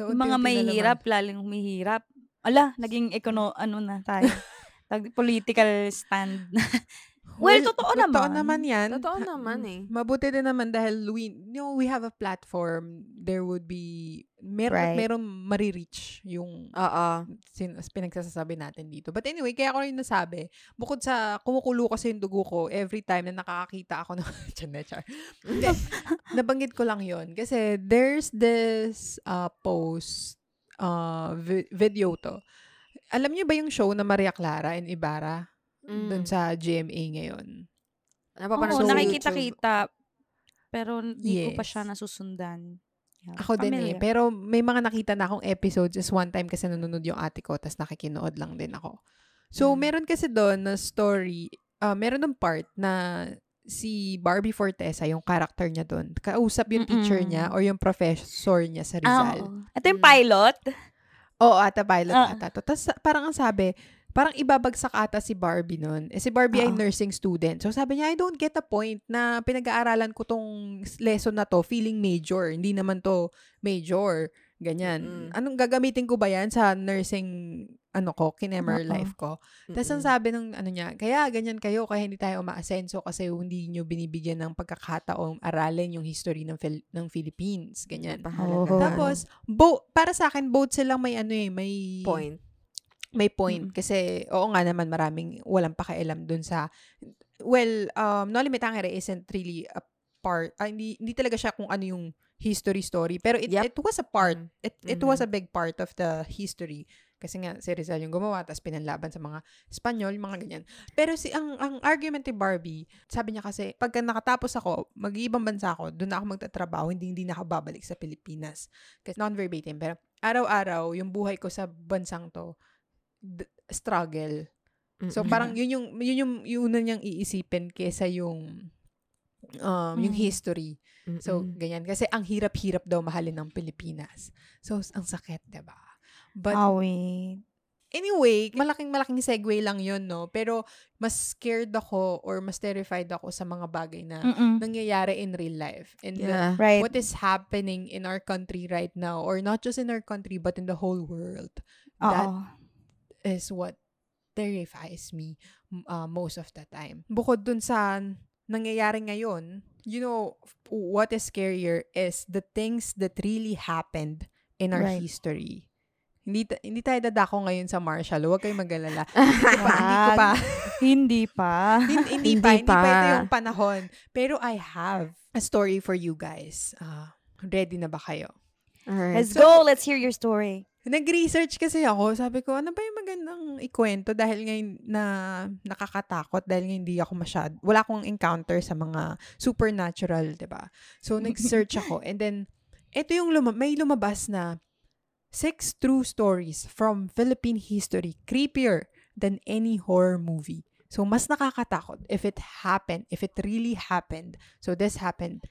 So, Yung mga na mahihirap, laling humihirap. Ala, naging ekono, ano na tayo. Tag- political stand. well, totoo naman. Totoo naman yan. Totoo naman eh. Mabuti din naman dahil we, you know, we have a platform. There would be, meron, Right. meron marireach yung Oo. sin, pinagsasabi natin dito. But anyway, kaya ko rin nasabi, bukod sa kumukulo kasi yung dugo ko every time na nakakakita ako ng Tiyan na, char. Hindi, nabanggit ko lang yon Kasi there's this uh, post, uh, vi- video to. Alam niyo ba yung show na Maria Clara and Ibarra? Mm. Doon sa GMA ngayon. Napapanood Oo, YouTube. nakikita-kita. Pero hindi ko pa Yes. siya nasusundan. Yeah, Ako din eh. familiar. Pero may mga nakita na akong episodes is one time kasi nanonood yung ate ko tapos nakikinood lang din ako. So, Mm. meron kasi doon na story, ah meron ng part na si Barbie Fortesa, yung character niya doon, kausap yung teacher Mm-mm. niya or yung professor niya sa Ah, Rizal. oo. Ito yung Mm. pilot? Oo, ata pilot Ah. ata to. Tapos parang ang sabi, parang ibabagsak ata si Barbie nun. Eh, si Barbie ay Oo. nursing student. So sabi niya, I don't get the point na pinag-aaralan ko tong lesson na to, feeling major. Hindi naman to major. Ganyan. Mm-mm. Anong gagamitin ko ba yan sa nursing ano ko, kinemer Oo. life ko. Tapos ang sabi ng ano niya, kaya ganyan kayo, kaya hindi tayo umaasenso kasi hindi nyo binibigyan ng pagkakataong aralin yung history ng, Phil- ng Philippines. Ganyan. Na, Tapos, bo, para sa akin, both silang may ano eh, may... point. May point. Mm. Kasi, oo nga naman, maraming walang pakialam dun sa... Well, um, No Limitangere isn't really a part... ah, hindi, hindi talaga siya kung ano yung history story. Pero it, Yep. it was a part. Mm. It, it was a big part of the history. Kasi nga, si Rizal yung gumawa, tapos pinanlaban sa mga Espanyol, mga ganyan. Pero si ang ang argument ni Barbie, sabi niya kasi, pagka nakatapos ako, mag-iibang bansa ako, doon na ako magtatrabaho, hindi hindi na ako babalik sa Pilipinas. Kasi non-verbatim, pero araw-araw, yung buhay ko sa bansang to, d- struggle. So parang yun yung yun yung yung una niyang iisipin kesa yung um yung history. So ganyan kasi ang hirap-hirap daw mahalin ng Pilipinas. So ang sakit, 'di ba? But Awit. anyway, malaking malaking segue lang 'yun, no. Pero mas scared ako or mas terrified ako sa mga bagay na Mm-mm. nangyayari in real life. And the- Yeah. Right. what is happening in our country right now or not just in our country but in the whole world. That Oo. Is what terrifies me uh, most of the time. Bukod dun sa nangyayari ngayon, you know, what is scarier is the things that really happened in our Right. history. Hindi, ta- hindi tayo dadako ngayon sa Marshall. Huwag kayong mag-alala. Hindi pa, hindi ko pa. Hindi pa. hindi, hindi Hindi pa. Hindi pa ito pa. yung panahon. Pero I have a story for you guys. Ah, ready na ba kayo? Alright. Let's go. Let's hear your story. Nag-research kasi ako. Sabi ko, ano ba yung magandang ikwento dahil ngayon na nakakatakot dahil ngayon hindi ako masyad. Wala akong encounter sa mga supernatural, 'di ba? So nag-search ako and then ito yung luma- may lumabas na six true stories from Philippine history creepier than any horror movie. So mas nakakatakot if it happened, if it really happened. So this happened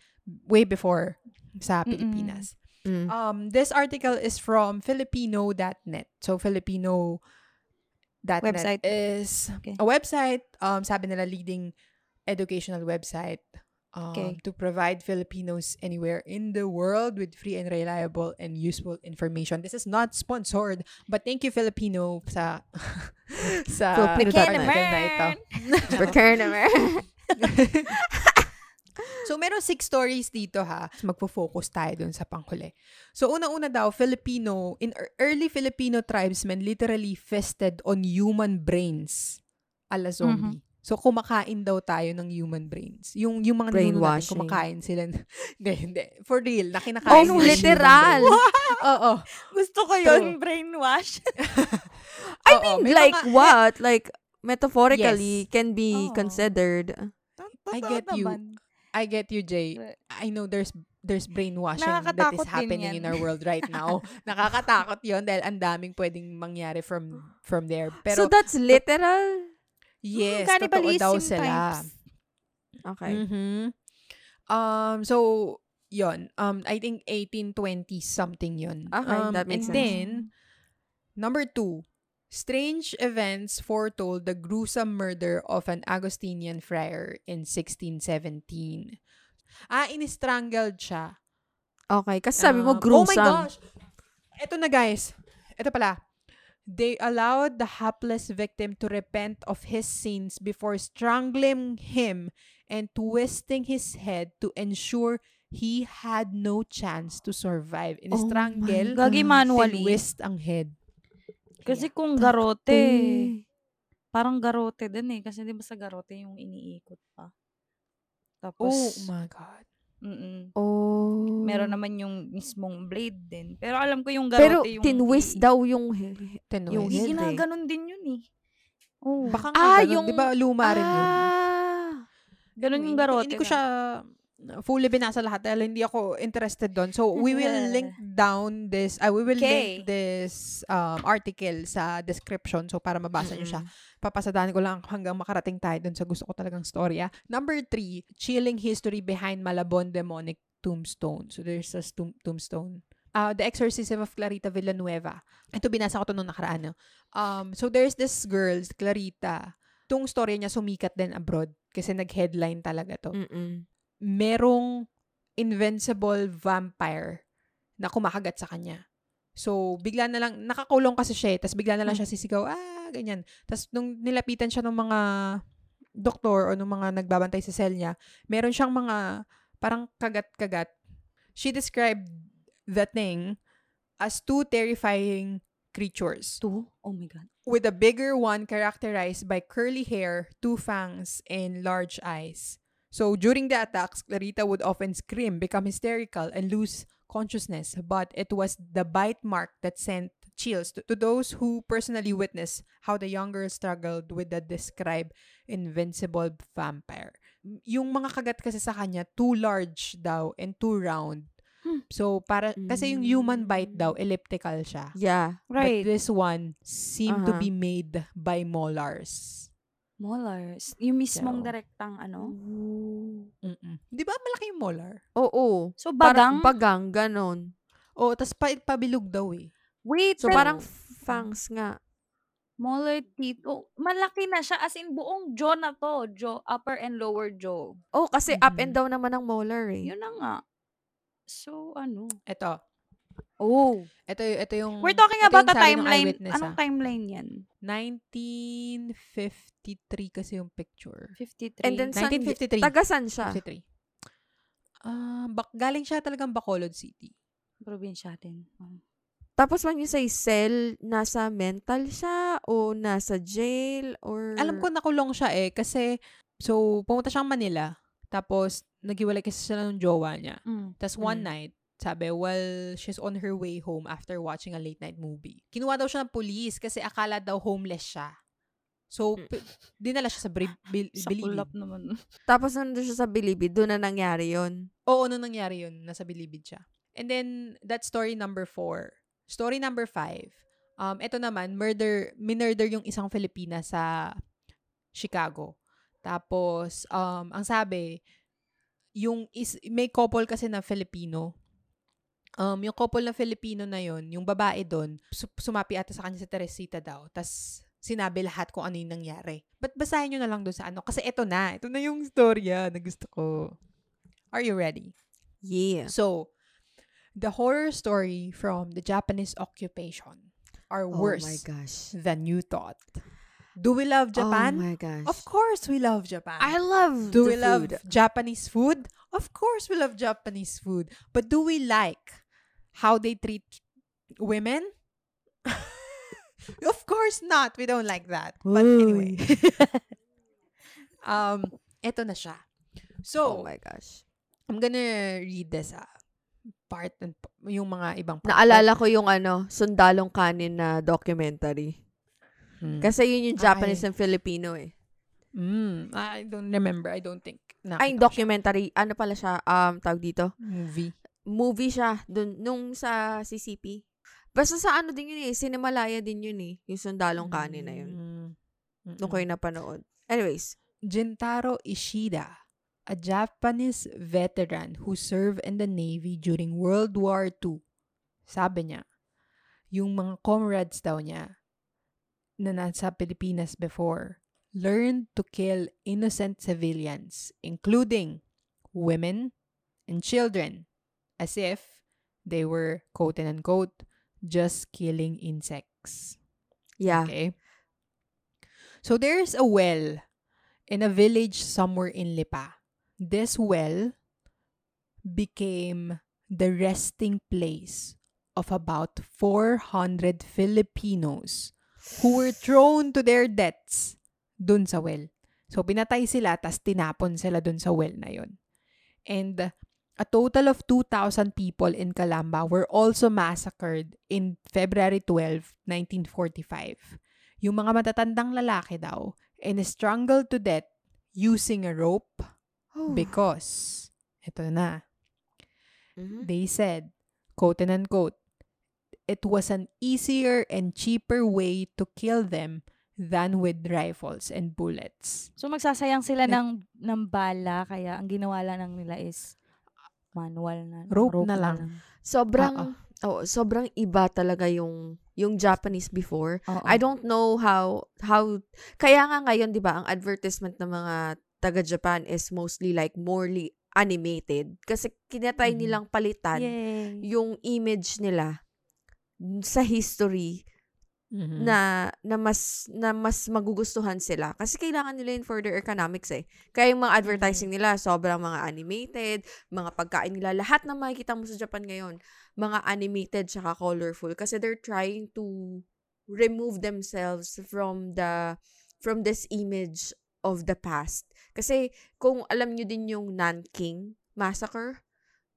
way before sa Mm-mm. Mm. Um, this article is from Filipino.net. So, Filipino that Website. is Okay. a website, um, sabi nila leading educational website um, Okay. to provide Filipinos anywhere in the world with free and reliable and useful information. This is not sponsored, but thank you Filipino sa sa Filipino na ito. Naman. So, meron six stories dito ha. Magpo-focus tayo dun sa panghuli. So, unang-una daw, Filipino, in ear- early Filipino tribesmen literally feasted on human brains ala zombie. So, kumakain daw tayo ng human brains. Yung, yung mga ninuno natin, kumakain sila. Hindi, hindi. For real, na Oh, literal. human brains. Oo. Gusto ko yun, brainwash. I Oo, mean, may like mga- what? Like, metaphorically, Yes. can be Oo. considered. I get you. I get you, Jay. I know there's there's brainwashing that is happening in our world right now. Nakakatakot 'yon dahil ang daming pwedeng mangyari from from there. Pero so that's literal? yes, totoo daw sila. types. Okay. Mhm. Um so 'yon. Um I think 1820 something 'yon. Okay, um, that makes and sense. then number two, strange events foretold the gruesome murder of an Augustinian friar in 1617. Ah, in-strangled siya. Okay. Kasi sabi Um, mo, Oh my gruesome. gosh! Ito na guys. Ito pala. They allowed the hapless victim to repent of his sins before strangling him and twisting his head to ensure he had no chance to survive. In Oh my strangle, God. Gagi manually. twist ang head. Kasi kung garote, Eh. parang garote din eh. Kasi di ba sa garote yung iniikot pa. Tapos, oh my God. mm Oh. meron naman yung mismong blade din. Pero alam ko yung Pero, garote yung... tinwist i- daw yung... he- Tinwist. Yung head eh. ginaganon din yun eh. Oh. Baka nga Ah, ganun. yung- Di ba luma rin yun? Ah. Anyway, yung hindi garote. Hindi ko na. siya fully binasa lahat dahil hindi ako interested doon. So, we will link down this, uh, we will link Okay. this um, article sa description. So, para mabasa nyo siya. Papasadahan ko lang hanggang makarating tayo doon sa gusto ko talagang storya. Number three, chilling history behind Malabon demonic tombstone. So, there's a tomb- tombstone. Uh, the Exorcism of Clarita Villanueva. Ito, binasa ko to nung nakaraan. no? Um, so, there's this girl, Clarita. Itong story niya sumikat din abroad kasi nag-headline talaga to Mm-mm. Merong invincible vampire na kumakagat sa kanya. So, bigla na lang, nakakulong kasi siya eh. Tapos bigla na lang siya sisigaw, ah, ganyan. Tapos nung nilapitan siya ng mga doktor o ng mga nagbabantay sa cell niya, meron siyang mga parang kagat-kagat. She described the thing as two terrifying creatures. Two? Oh my God. with a bigger one characterized by curly hair, two fangs, and large eyes. So during the attacks, Clarita would often scream, become hysterical, and lose consciousness. But it was the bite mark that sent chills to, to those who personally witnessed how the young girl struggled with the described invincible vampire. Yung mga kagat kasi sa kanya, too large daw and too round. Hmm. So, para, kasi yung human bite daw, elliptical siya. Yeah. Right. But this one seemed to Uh-huh. be made by molars. Molars. Yung mismong direktang ano. Mm-mm. Di ba malaki yung molar? Oo. So, Parang bagang. bagang, ganon. O, tas pa, pabilog daw eh. Wait, So, pero parang fangs nga. molar teeth. Oh, malaki na siya. As in, buong jaw na to. Jaw, upper and lower jaw. Oh, kasi up and Mhm. down naman ang molar eh. Yun na nga. So, ano? Ito. Oh. Ito, ito yung... We're talking about ng timeline. Anong ah. timeline yan? 1953 kasi yung picture. 53. And then, saan, 1953. tagasan siya? 53. Ah, bak galing siya talagang Bacolod City. probinsya din. Um, Tapos when you say cell, nasa mental siya o nasa jail or... Alam ko nakulong siya eh kasi so pumunta siyang Manila tapos naghiwalay kasi sila ng jowa niya. mm. Tapos one Mm. night, sabi, while she's on her way home after watching a late night movie, kinuha daw siya ng police kasi akala daw homeless siya. So, Mm. p- dinala siya sa bil- bil- Sa bilibid. kulap naman. Tapos nandun siya sa Bilibid, doon na nangyari yon Oo, ano nangyari yun? Nasa bilibid siya. And then, that's story number four. Story number five. Um, ito naman, murder, minurder yung isang Filipina sa Chicago. Tapos, um, ang sabi, yung is, may couple kasi na Filipino. Um, yung couple na Filipino na yon yung babae doon, su- sumapi ata sa kanya sa Teresita daw. Tapos, sinabi lahat kung ano yung nangyari. But basahin nyo na lang doon sa ano. Kasi ito na. Ito na yung storya na gusto ko. Are you ready? Yeah. So, the horror story from the Japanese occupation are Oh worse my gosh. than you thought. Do we love Japan? Oh my gosh. Of course we love Japan. I love do we love food. Japanese food? Of course we love Japanese food. But do we like how they treat women? of course not. We don't like that. But anyway. um, eto na siya. So, oh my gosh. I'm gonna read this ah, part and yung mga ibang part. Naalala ko yung ano, Sundalong Kanin na documentary. Hmm. Kasi yun yung Japanese Ay. and Filipino eh. Mm, I don't remember. I don't think. Ay, ko siya. documentary. Ano pala siya? Um, tawag dito? Movie. Movie siya. Dun, nung sa CCP. Basta sa ano din yun eh. Cinemalaya din yun eh. Yung Sundalong Kanin na yun. Mm. Nung ko yung napanood. Anyways. Jintaro Ishida, a Japanese veteran who served in the Navy during World War II. Sabi niya, yung mga comrades daw niya na nasa Pilipinas before learned to kill innocent civilians, including women and children, as if they were, quote and unquote, just killing insects. Yeah. Okay. So there's a well in a village somewhere in Lipa. This well became the resting place of about 400 Filipinos who were thrown to their deaths dun sa well. So pinatay sila tas tinapon sila dun sa well na yun. And a total of 2,000 people in Calamba were also massacred in February 12, 1945. Yung mga matatandang lalaki daw and strangled to death using a rope Oh. because, ito na, Mhm. they said, quote and unquote, it was an easier and cheaper way to kill them than with rifles and bullets. So, magsasayang sila Like- ng, ng bala, kaya ang ginawa lang nila is manual na. Rope na lang. Sobrang, oh, sobrang iba talaga yung, yung Japanese before. Oo. I don't know how, how, kaya nga ngayon, di ba, ang advertisement ng mga taga-Japan is mostly like morely animated. Kasi kinatry Mhm. nilang palitan Yay. yung image nila sa history Mhm. na na mas na mas magugustuhan sila kasi kailangan nila yun for their economics eh. Kaya yung mga advertising nila sobrang mga animated, mga pagkain nila, lahat na makikita mo sa Japan ngayon, mga animated tsaka colorful kasi they're trying to remove themselves from the from this image of the past. Kasi kung alam nyo din yung Nanking massacre,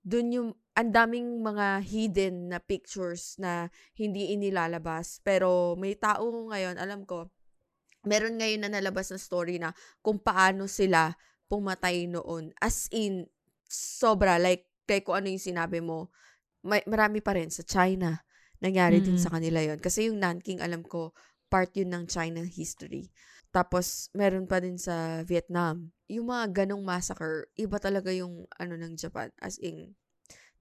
dun yung ang daming mga hidden na pictures na hindi inilalabas. Pero may tao ngayon, alam ko, meron ngayon na nalabas na story na kung paano sila pumatay noon. As in, sobra. Like, kay kung ano yung sinabi mo, may, marami pa rin sa China. Nangyari din Mhm. sa kanila yon Kasi yung Nanking, alam ko, part yun ng China history. Tapos, meron pa din sa Vietnam. Yung mga ganong massacre, iba talaga yung ano ng Japan. As in,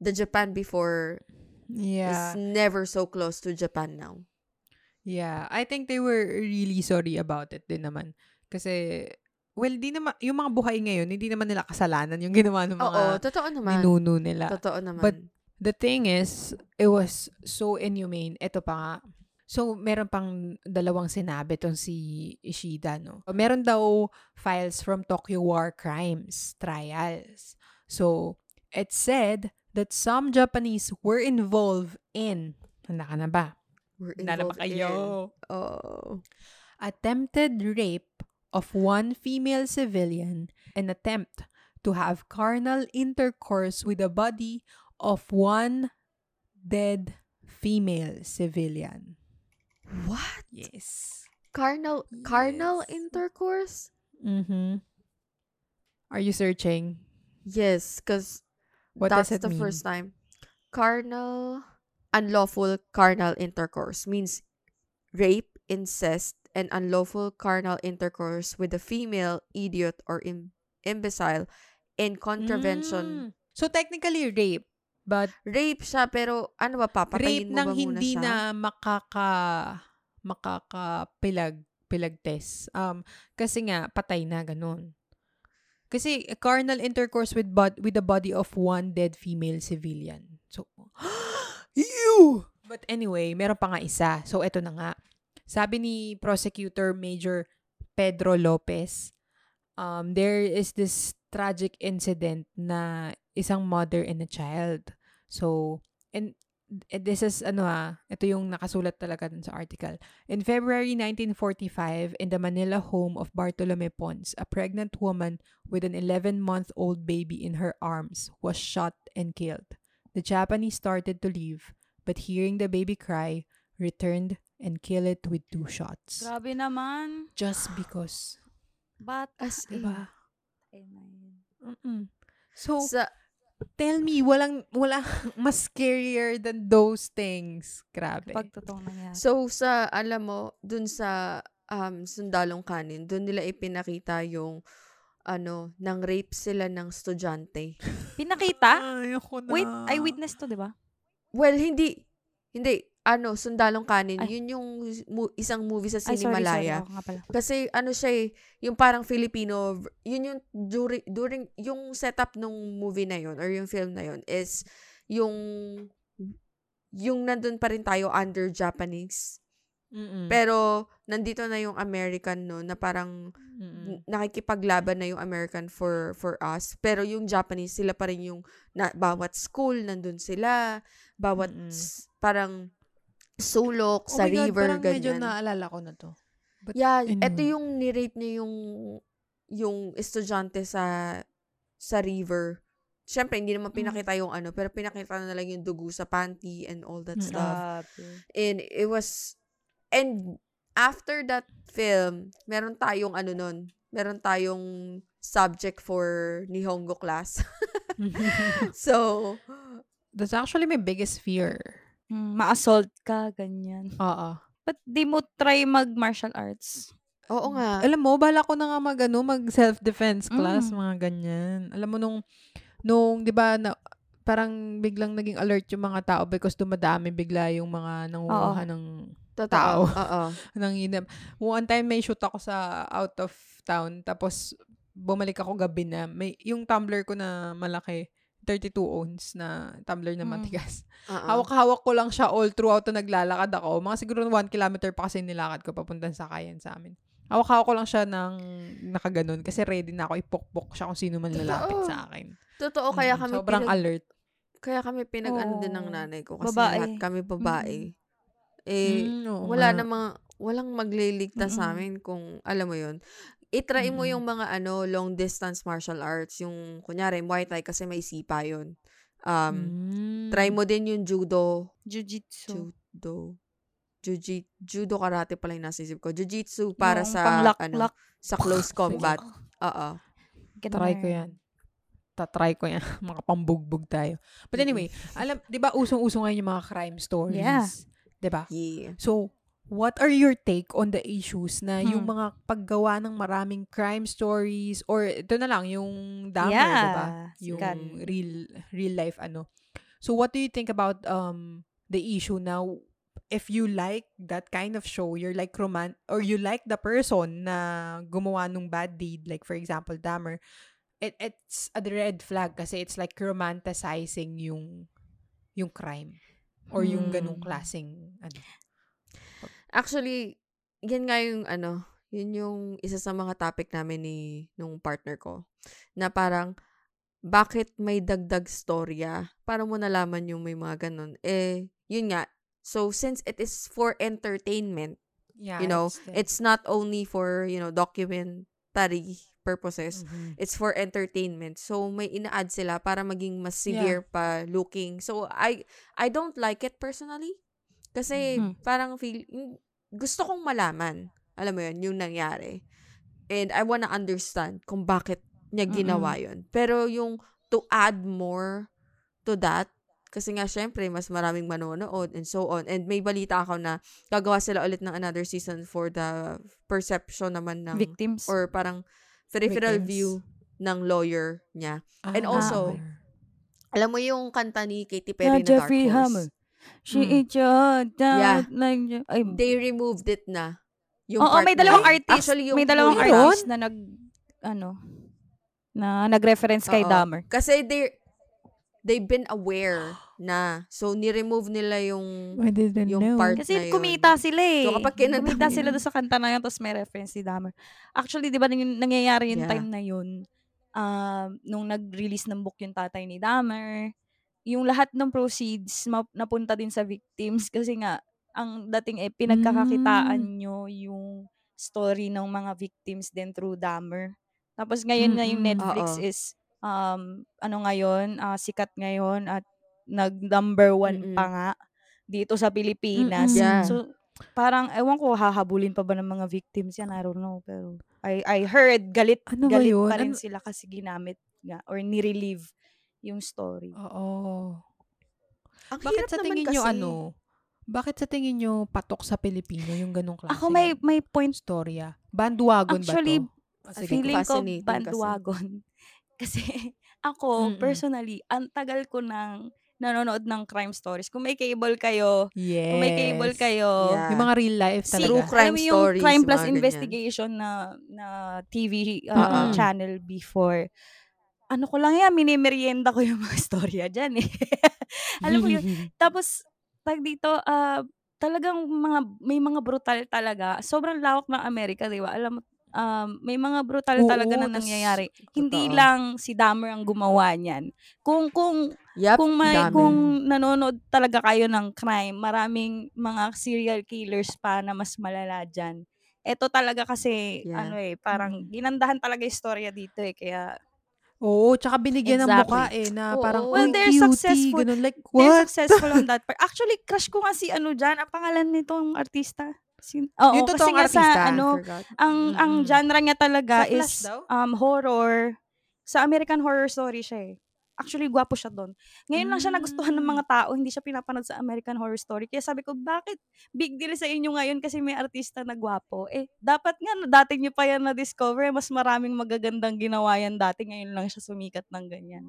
the Japan before Yeah. is never so close to Japan now. Yeah, I think they were really sorry about it din naman. Kasi, well, di naman, yung mga buhay ngayon, hindi naman nila kasalanan yung ginawa ng mga Oo, totoo naman. ninuno nila. Totoo naman. But, The thing is, it was so inhumane. Ito pa nga. So, meron pang dalawang sinabi tong si Ishida, no? Meron daw files from Tokyo War Crimes trials. So, it said that some Japanese were involved in, handa ka na ba? We're na ba kayo? in- Oh. attempted rape of one female civilian and attempt to have carnal intercourse with the body of one dead female civilian. What? Yes. Carnal, carnal intercourse? Mm-hmm. Are you searching? Yes, because What that's does it the mean? first time. Carnal, unlawful carnal intercourse means rape, incest, and unlawful carnal intercourse with a female, idiot, or im- imbecile in contravention. Mm. So, technically, rape. But Rape siya, pero ano ba, rape papatayin mo nang ba muna hindi siya? na makaka makakapilag pilag test. Um kasi nga patay na ganun. Kasi carnal intercourse with bod with the body of one dead female civilian. So you. But anyway, meron pa nga isa. So eto na nga. Sabi ni prosecutor Major Pedro Lopez, um there is this tragic incident na isang mother and a child. So, and this is ano ah, ito yung nakasulat talaga dun sa article. In February 1945, in the Manila home of Bartolome Pons, a pregnant woman with an 11-month-old baby in her arms was shot and killed. The Japanese started to leave, but hearing the baby cry, returned and killed it with two shots. Grabe naman. Just because. But, As in, Diba? Na yun. Mm-mm. So, sa, tell me, walang, wala mas scarier than those things. Grabe. Pag totoong nangyari. So, sa, alam mo, dun sa um, sundalong kanin, dun nila ipinakita yung, ano, nang rape sila ng estudyante. Pinakita? Ayoko na. Wait, eyewitness to, di ba? Well, hindi, hindi, ano, sundalong kanin, Ay. yun yung mu- isang movie sa Ay, sorry, sorry. Cinemalaya. Ako nga pala. Kasi, ano siya eh, yung parang Filipino, yun yung, during, during, yung setup nung movie na yun, or yung film na yun, is, yung, yung nandun pa rin tayo under Japanese. Mm-mm. Pero, nandito na yung American, no, na parang, Mm-mm. nakikipaglaban na yung American for for us. Pero yung Japanese, sila pa rin yung, na, bawat school, nandun sila. Bawat, Mm-mm. parang, sulok, Oh sa my God, river, parang medyo ganyan. naalala ko na to. But Yeah, anyway. eto yung nirate niya yung yung estudyante sa sa river. Siyempre, hindi naman pinakita yung ano, pero pinakita na lang yung dugo sa panty and all that Mm. stuff. Grabe. And it was, and after that film, meron tayong ano nun, meron tayong subject for Nihongo class. so, That's actually my biggest fear. Mm, ma-assault ka, ganyan. Oo. But di mo try mag-martial arts? oo nga. Alam mo, bala ko na nga mag, ano, mag self-defense class, Mm. mga ganyan. Alam mo, nung, nung, di ba, na, parang biglang naging alert yung mga tao because dumadami bigla yung mga nangunguha ng, Totoo. tao. Oo. ng inam. One time may shoot ako sa out of town, tapos bumalik ako gabi na. May, yung tumbler ko na malaki, 32 ounce na tumbler na Mm. matigas. Oo. Hawak-hawak ko lang siya all throughout na naglalakad ako. Mga siguro 1 kilometer pa kasi nilakad ko papuntang sakayan sa amin. Hawak-hawak ko lang siya ng nakaganon kasi ready na ako ipokpok siya kung sino man lalapit Totoo. sa akin. Totoo, kaya Mm, kami Sobrang pinag- alert. Kaya kami pinag-ano din ng nanay ko. Kasi Babae. lahat kami babae. Eh, Mm, oo wala nga. namang, walang magliligtas sa amin kung, alam mo yun. I-try mo Mm-mm. yung mga ano, long distance martial arts. Yung, kunyari, Muay Thai kasi may sipa yun. Um, Mm. Try mo din yung judo. Jiu-jitsu. Judo. Juji, judo karate pala yung nasa isip ko. Jiu-jitsu para Yung sa, ano, sa close combat. Oo. Try ko yan. Tatry ko yan. Makapambugbog tayo. But anyway, alam, di ba usong-usong ngayon yung mga crime stories? Yeah. Di ba? Yeah. So, what are your take on the issues na yung Hmm. mga paggawa ng maraming crime stories or ito na lang, yung Dahmer, Yeah, di ba? Yung sikat. real real life ano. So, what do you think about um the issue now? If you like that kind of show, you're like roman or you like the person na gumawa nung bad deed, like for example, Dahmer, it, it's a red flag kasi it's like romanticizing yung yung crime or yung ganong Hmm. klaseng ano. Actually, yan nga yung ano, yun yung isa sa mga topic namin ni nung partner ko. Na parang, bakit may dagdag storya? Para mo nalaman yung may mga ganun. Eh, yun nga. So, since it is for entertainment, Yeah, you know, it's not only for, you know, documentary purposes. Mhm. It's for entertainment. So, may ina-add sila para maging mas severe pa looking. So, I I don't like it personally. Kasi, Mhm. parang feel, gusto kong malaman. Alam mo yun, yung nangyari. And I wanna understand kung bakit niya ginawa yun. Pero yung to add more to that, kasi nga, syempre, mas maraming manonood and so on. And may balita ako na gagawa sila ulit ng another season for the perception naman ng Victims. or parang peripheral Victims. view ng lawyer niya. and Ah, also, okay. Alam mo yung kanta ni Katy Perry na Dark Jeffrey Horse? Hammer. She Mm. your Yeah. doubt like... Ay, They removed it na. Yung Oo, part may na dalawang yun. artist. Actually, yung may dalawang Meron? artist na nag... Ano? Na nag-reference kay Oo. Dahmer. Kasi they they've been aware na. So, ni-remove nila yung I didn't yung know. part na Kasi yun. kumita sila eh. So, kapag kinanta kumita mo sila yun. doon sa kanta na yun, tapos may reference si Dahmer. Actually, di ba nang- nangyayari yung Yeah. time na yun, um, nung nag-release ng book yung tatay ni Dahmer, yung lahat ng proceeds map- napunta din sa victims kasi nga, ang dating eh, pinagkakakitaan Mm. nyo yung story ng mga victims din through Dahmer. Tapos ngayon na yung Mm-mm. Netflix Oo. is, um, ano ngayon, ah, sikat ngayon at nag-number one Mm-mm. pa nga dito sa Pilipinas. Mm-mm. Yeah. So, parang, ewan ko, hahabulin pa ba ng mga victims yan? I don't know. Pero, I, I heard, galit, Ano ba galit yun? pa rin Ano- sila kasi ginamit nga, or nirelieve yung story. Oo. Ang Bakit hirap sa naman tingin nyo kasi. ano? Bakit sa tingin nyo patok sa Pilipino yung ganong klase? Ako may, may point. storya. Bandwagon Actually, ba to? Ah, sige, feeling ko Fascinating kasi. bandwagon. Kasi, ako, Mm-mm. personally, ang tagal ko nang nanonood ng crime stories. Kung may cable kayo, Yes. kung may cable kayo, Yeah. Yung mga real life talaga. True crime alam mo yung stories, Crime Plus ganyan. Investigation na na TV uh, channel before. Ano ko lang yan, minimerienda ko yung mga storya dyan eh. alam mo yun. Tapos, tag dito, ah, talagang mga, may mga brutal talaga. Sobrang lawak ng Amerika, di ba? Alam mo, um, may mga brutal Oo, talaga na tas- nangyayari. Hindi totoo. lang si Dahmer ang gumawa niyan. Kung, kung Yup, kung may dami. kung nanonood talaga kayo ng crime, maraming mga serial killers pa na mas malala diyan. Ito talaga kasi Yeah. ano eh, parang ginandahan talaga yung storya dito eh kaya Oo, tsaka binigyan ng Exactly. mukha eh, na Oo. parang, Well, uy, they're cutie, successful. ganun, like, they're what? successful on that part. Actually, crush ko nga si ano diyan, ang pangalan nitong artista. Sin- Oo, Yung kasi totoong nga sa artista. ano, Forgot. ang ang Mm-mm. genre niya talaga Sa Flash is daw? um horror. Sa American Horror Story siya eh. Actually, gwapo siya doon. Ngayon lang siya nagustuhan ng mga tao, hindi siya pinapanood sa American Horror Story. Kaya sabi ko, bakit big deal sa inyo ngayon kasi may artista na gwapo? Eh, dapat nga, dati nyo pa yan na-discover, mas maraming magagandang ginawa yan dati. Ngayon lang siya sumikat ng ganyan.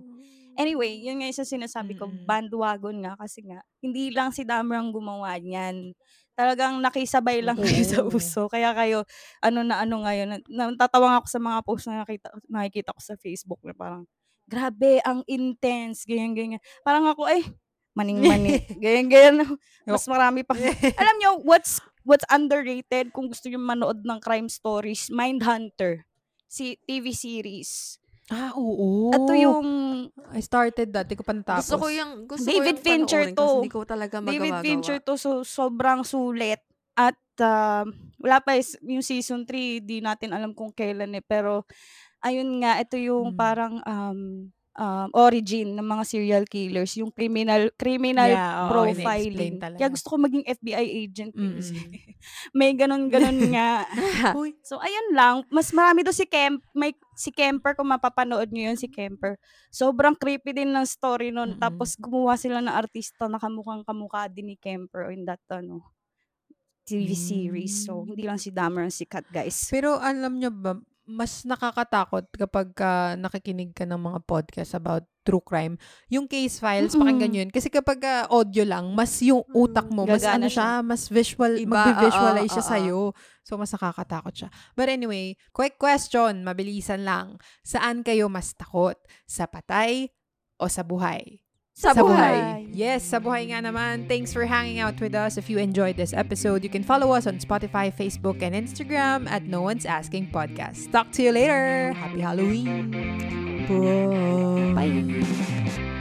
Anyway, yun nga yung sa sinasabi ko, Mm-mm. bandwagon nga kasi nga, hindi lang si Dahmer ang gumawa niyan. Talagang nakisabay lang kayo sa uso. Kaya kayo, ano na ano ngayon, na- natatawa ako sa mga post na nakita, nakikita ko sa Facebook na parang, grabe, ang intense, ganyan, ganyan. Parang ako, ay, maning-mani. ganyan, ganyan. Mas marami pa. Alam nyo, what's what's underrated kung gusto nyo manood ng crime stories? Mindhunter. Si TV series. Ah, oo. Ito yung I started that. Di ko pa natapos. Gusto ko yung, gusto David ko yung Fincher to. Hindi ko talaga magawa David Fincher to so, sobrang sulit. At ah, wala pa is- yung season 3, di natin alam kung kailan eh. Pero ayun nga, ito yung Mm. parang um, um, origin ng mga serial killers. Yung criminal criminal Yeah, oo, profiling. talaga. Kaya gusto ko maging FBI agent. eh. Mm-mm. May ganun-ganun nga. Uy. So, ayun lang. Mas marami doon si Kemp. May, si Kemper, kung mapapanood nyo yun, si Kemper. Sobrang creepy din ng story nun. Mm-mm. Tapos, gumawa sila ng artista na kamukhang kamukha din ni Kemper in that, ano, TV series. So, Mm. hindi lang si Dahmer ang sikat, guys. Pero alam nyo ba, mas nakakatakot kapag ka nakikinig ka ng mga podcast about true crime. Yung case files, Mm-mm. pakinggan yun. Kasi kapag ah, audio lang, mas yung utak mo, mas Gagana ano siya, mas visual, Iba, magbi-visualize oo, siya oo. sa'yo. So, mas nakakatakot siya. But anyway, quick question, mabilisan lang. Saan kayo mas takot? Sa patay o sa buhay? Sa buhay. Yes, sa buhay nga naman. Thanks for hanging out with us. If you enjoyed this episode, you can follow us on Spotify, Facebook, and Instagram at No One's Asking Podcast. Talk to you later. Happy Halloween. Bye.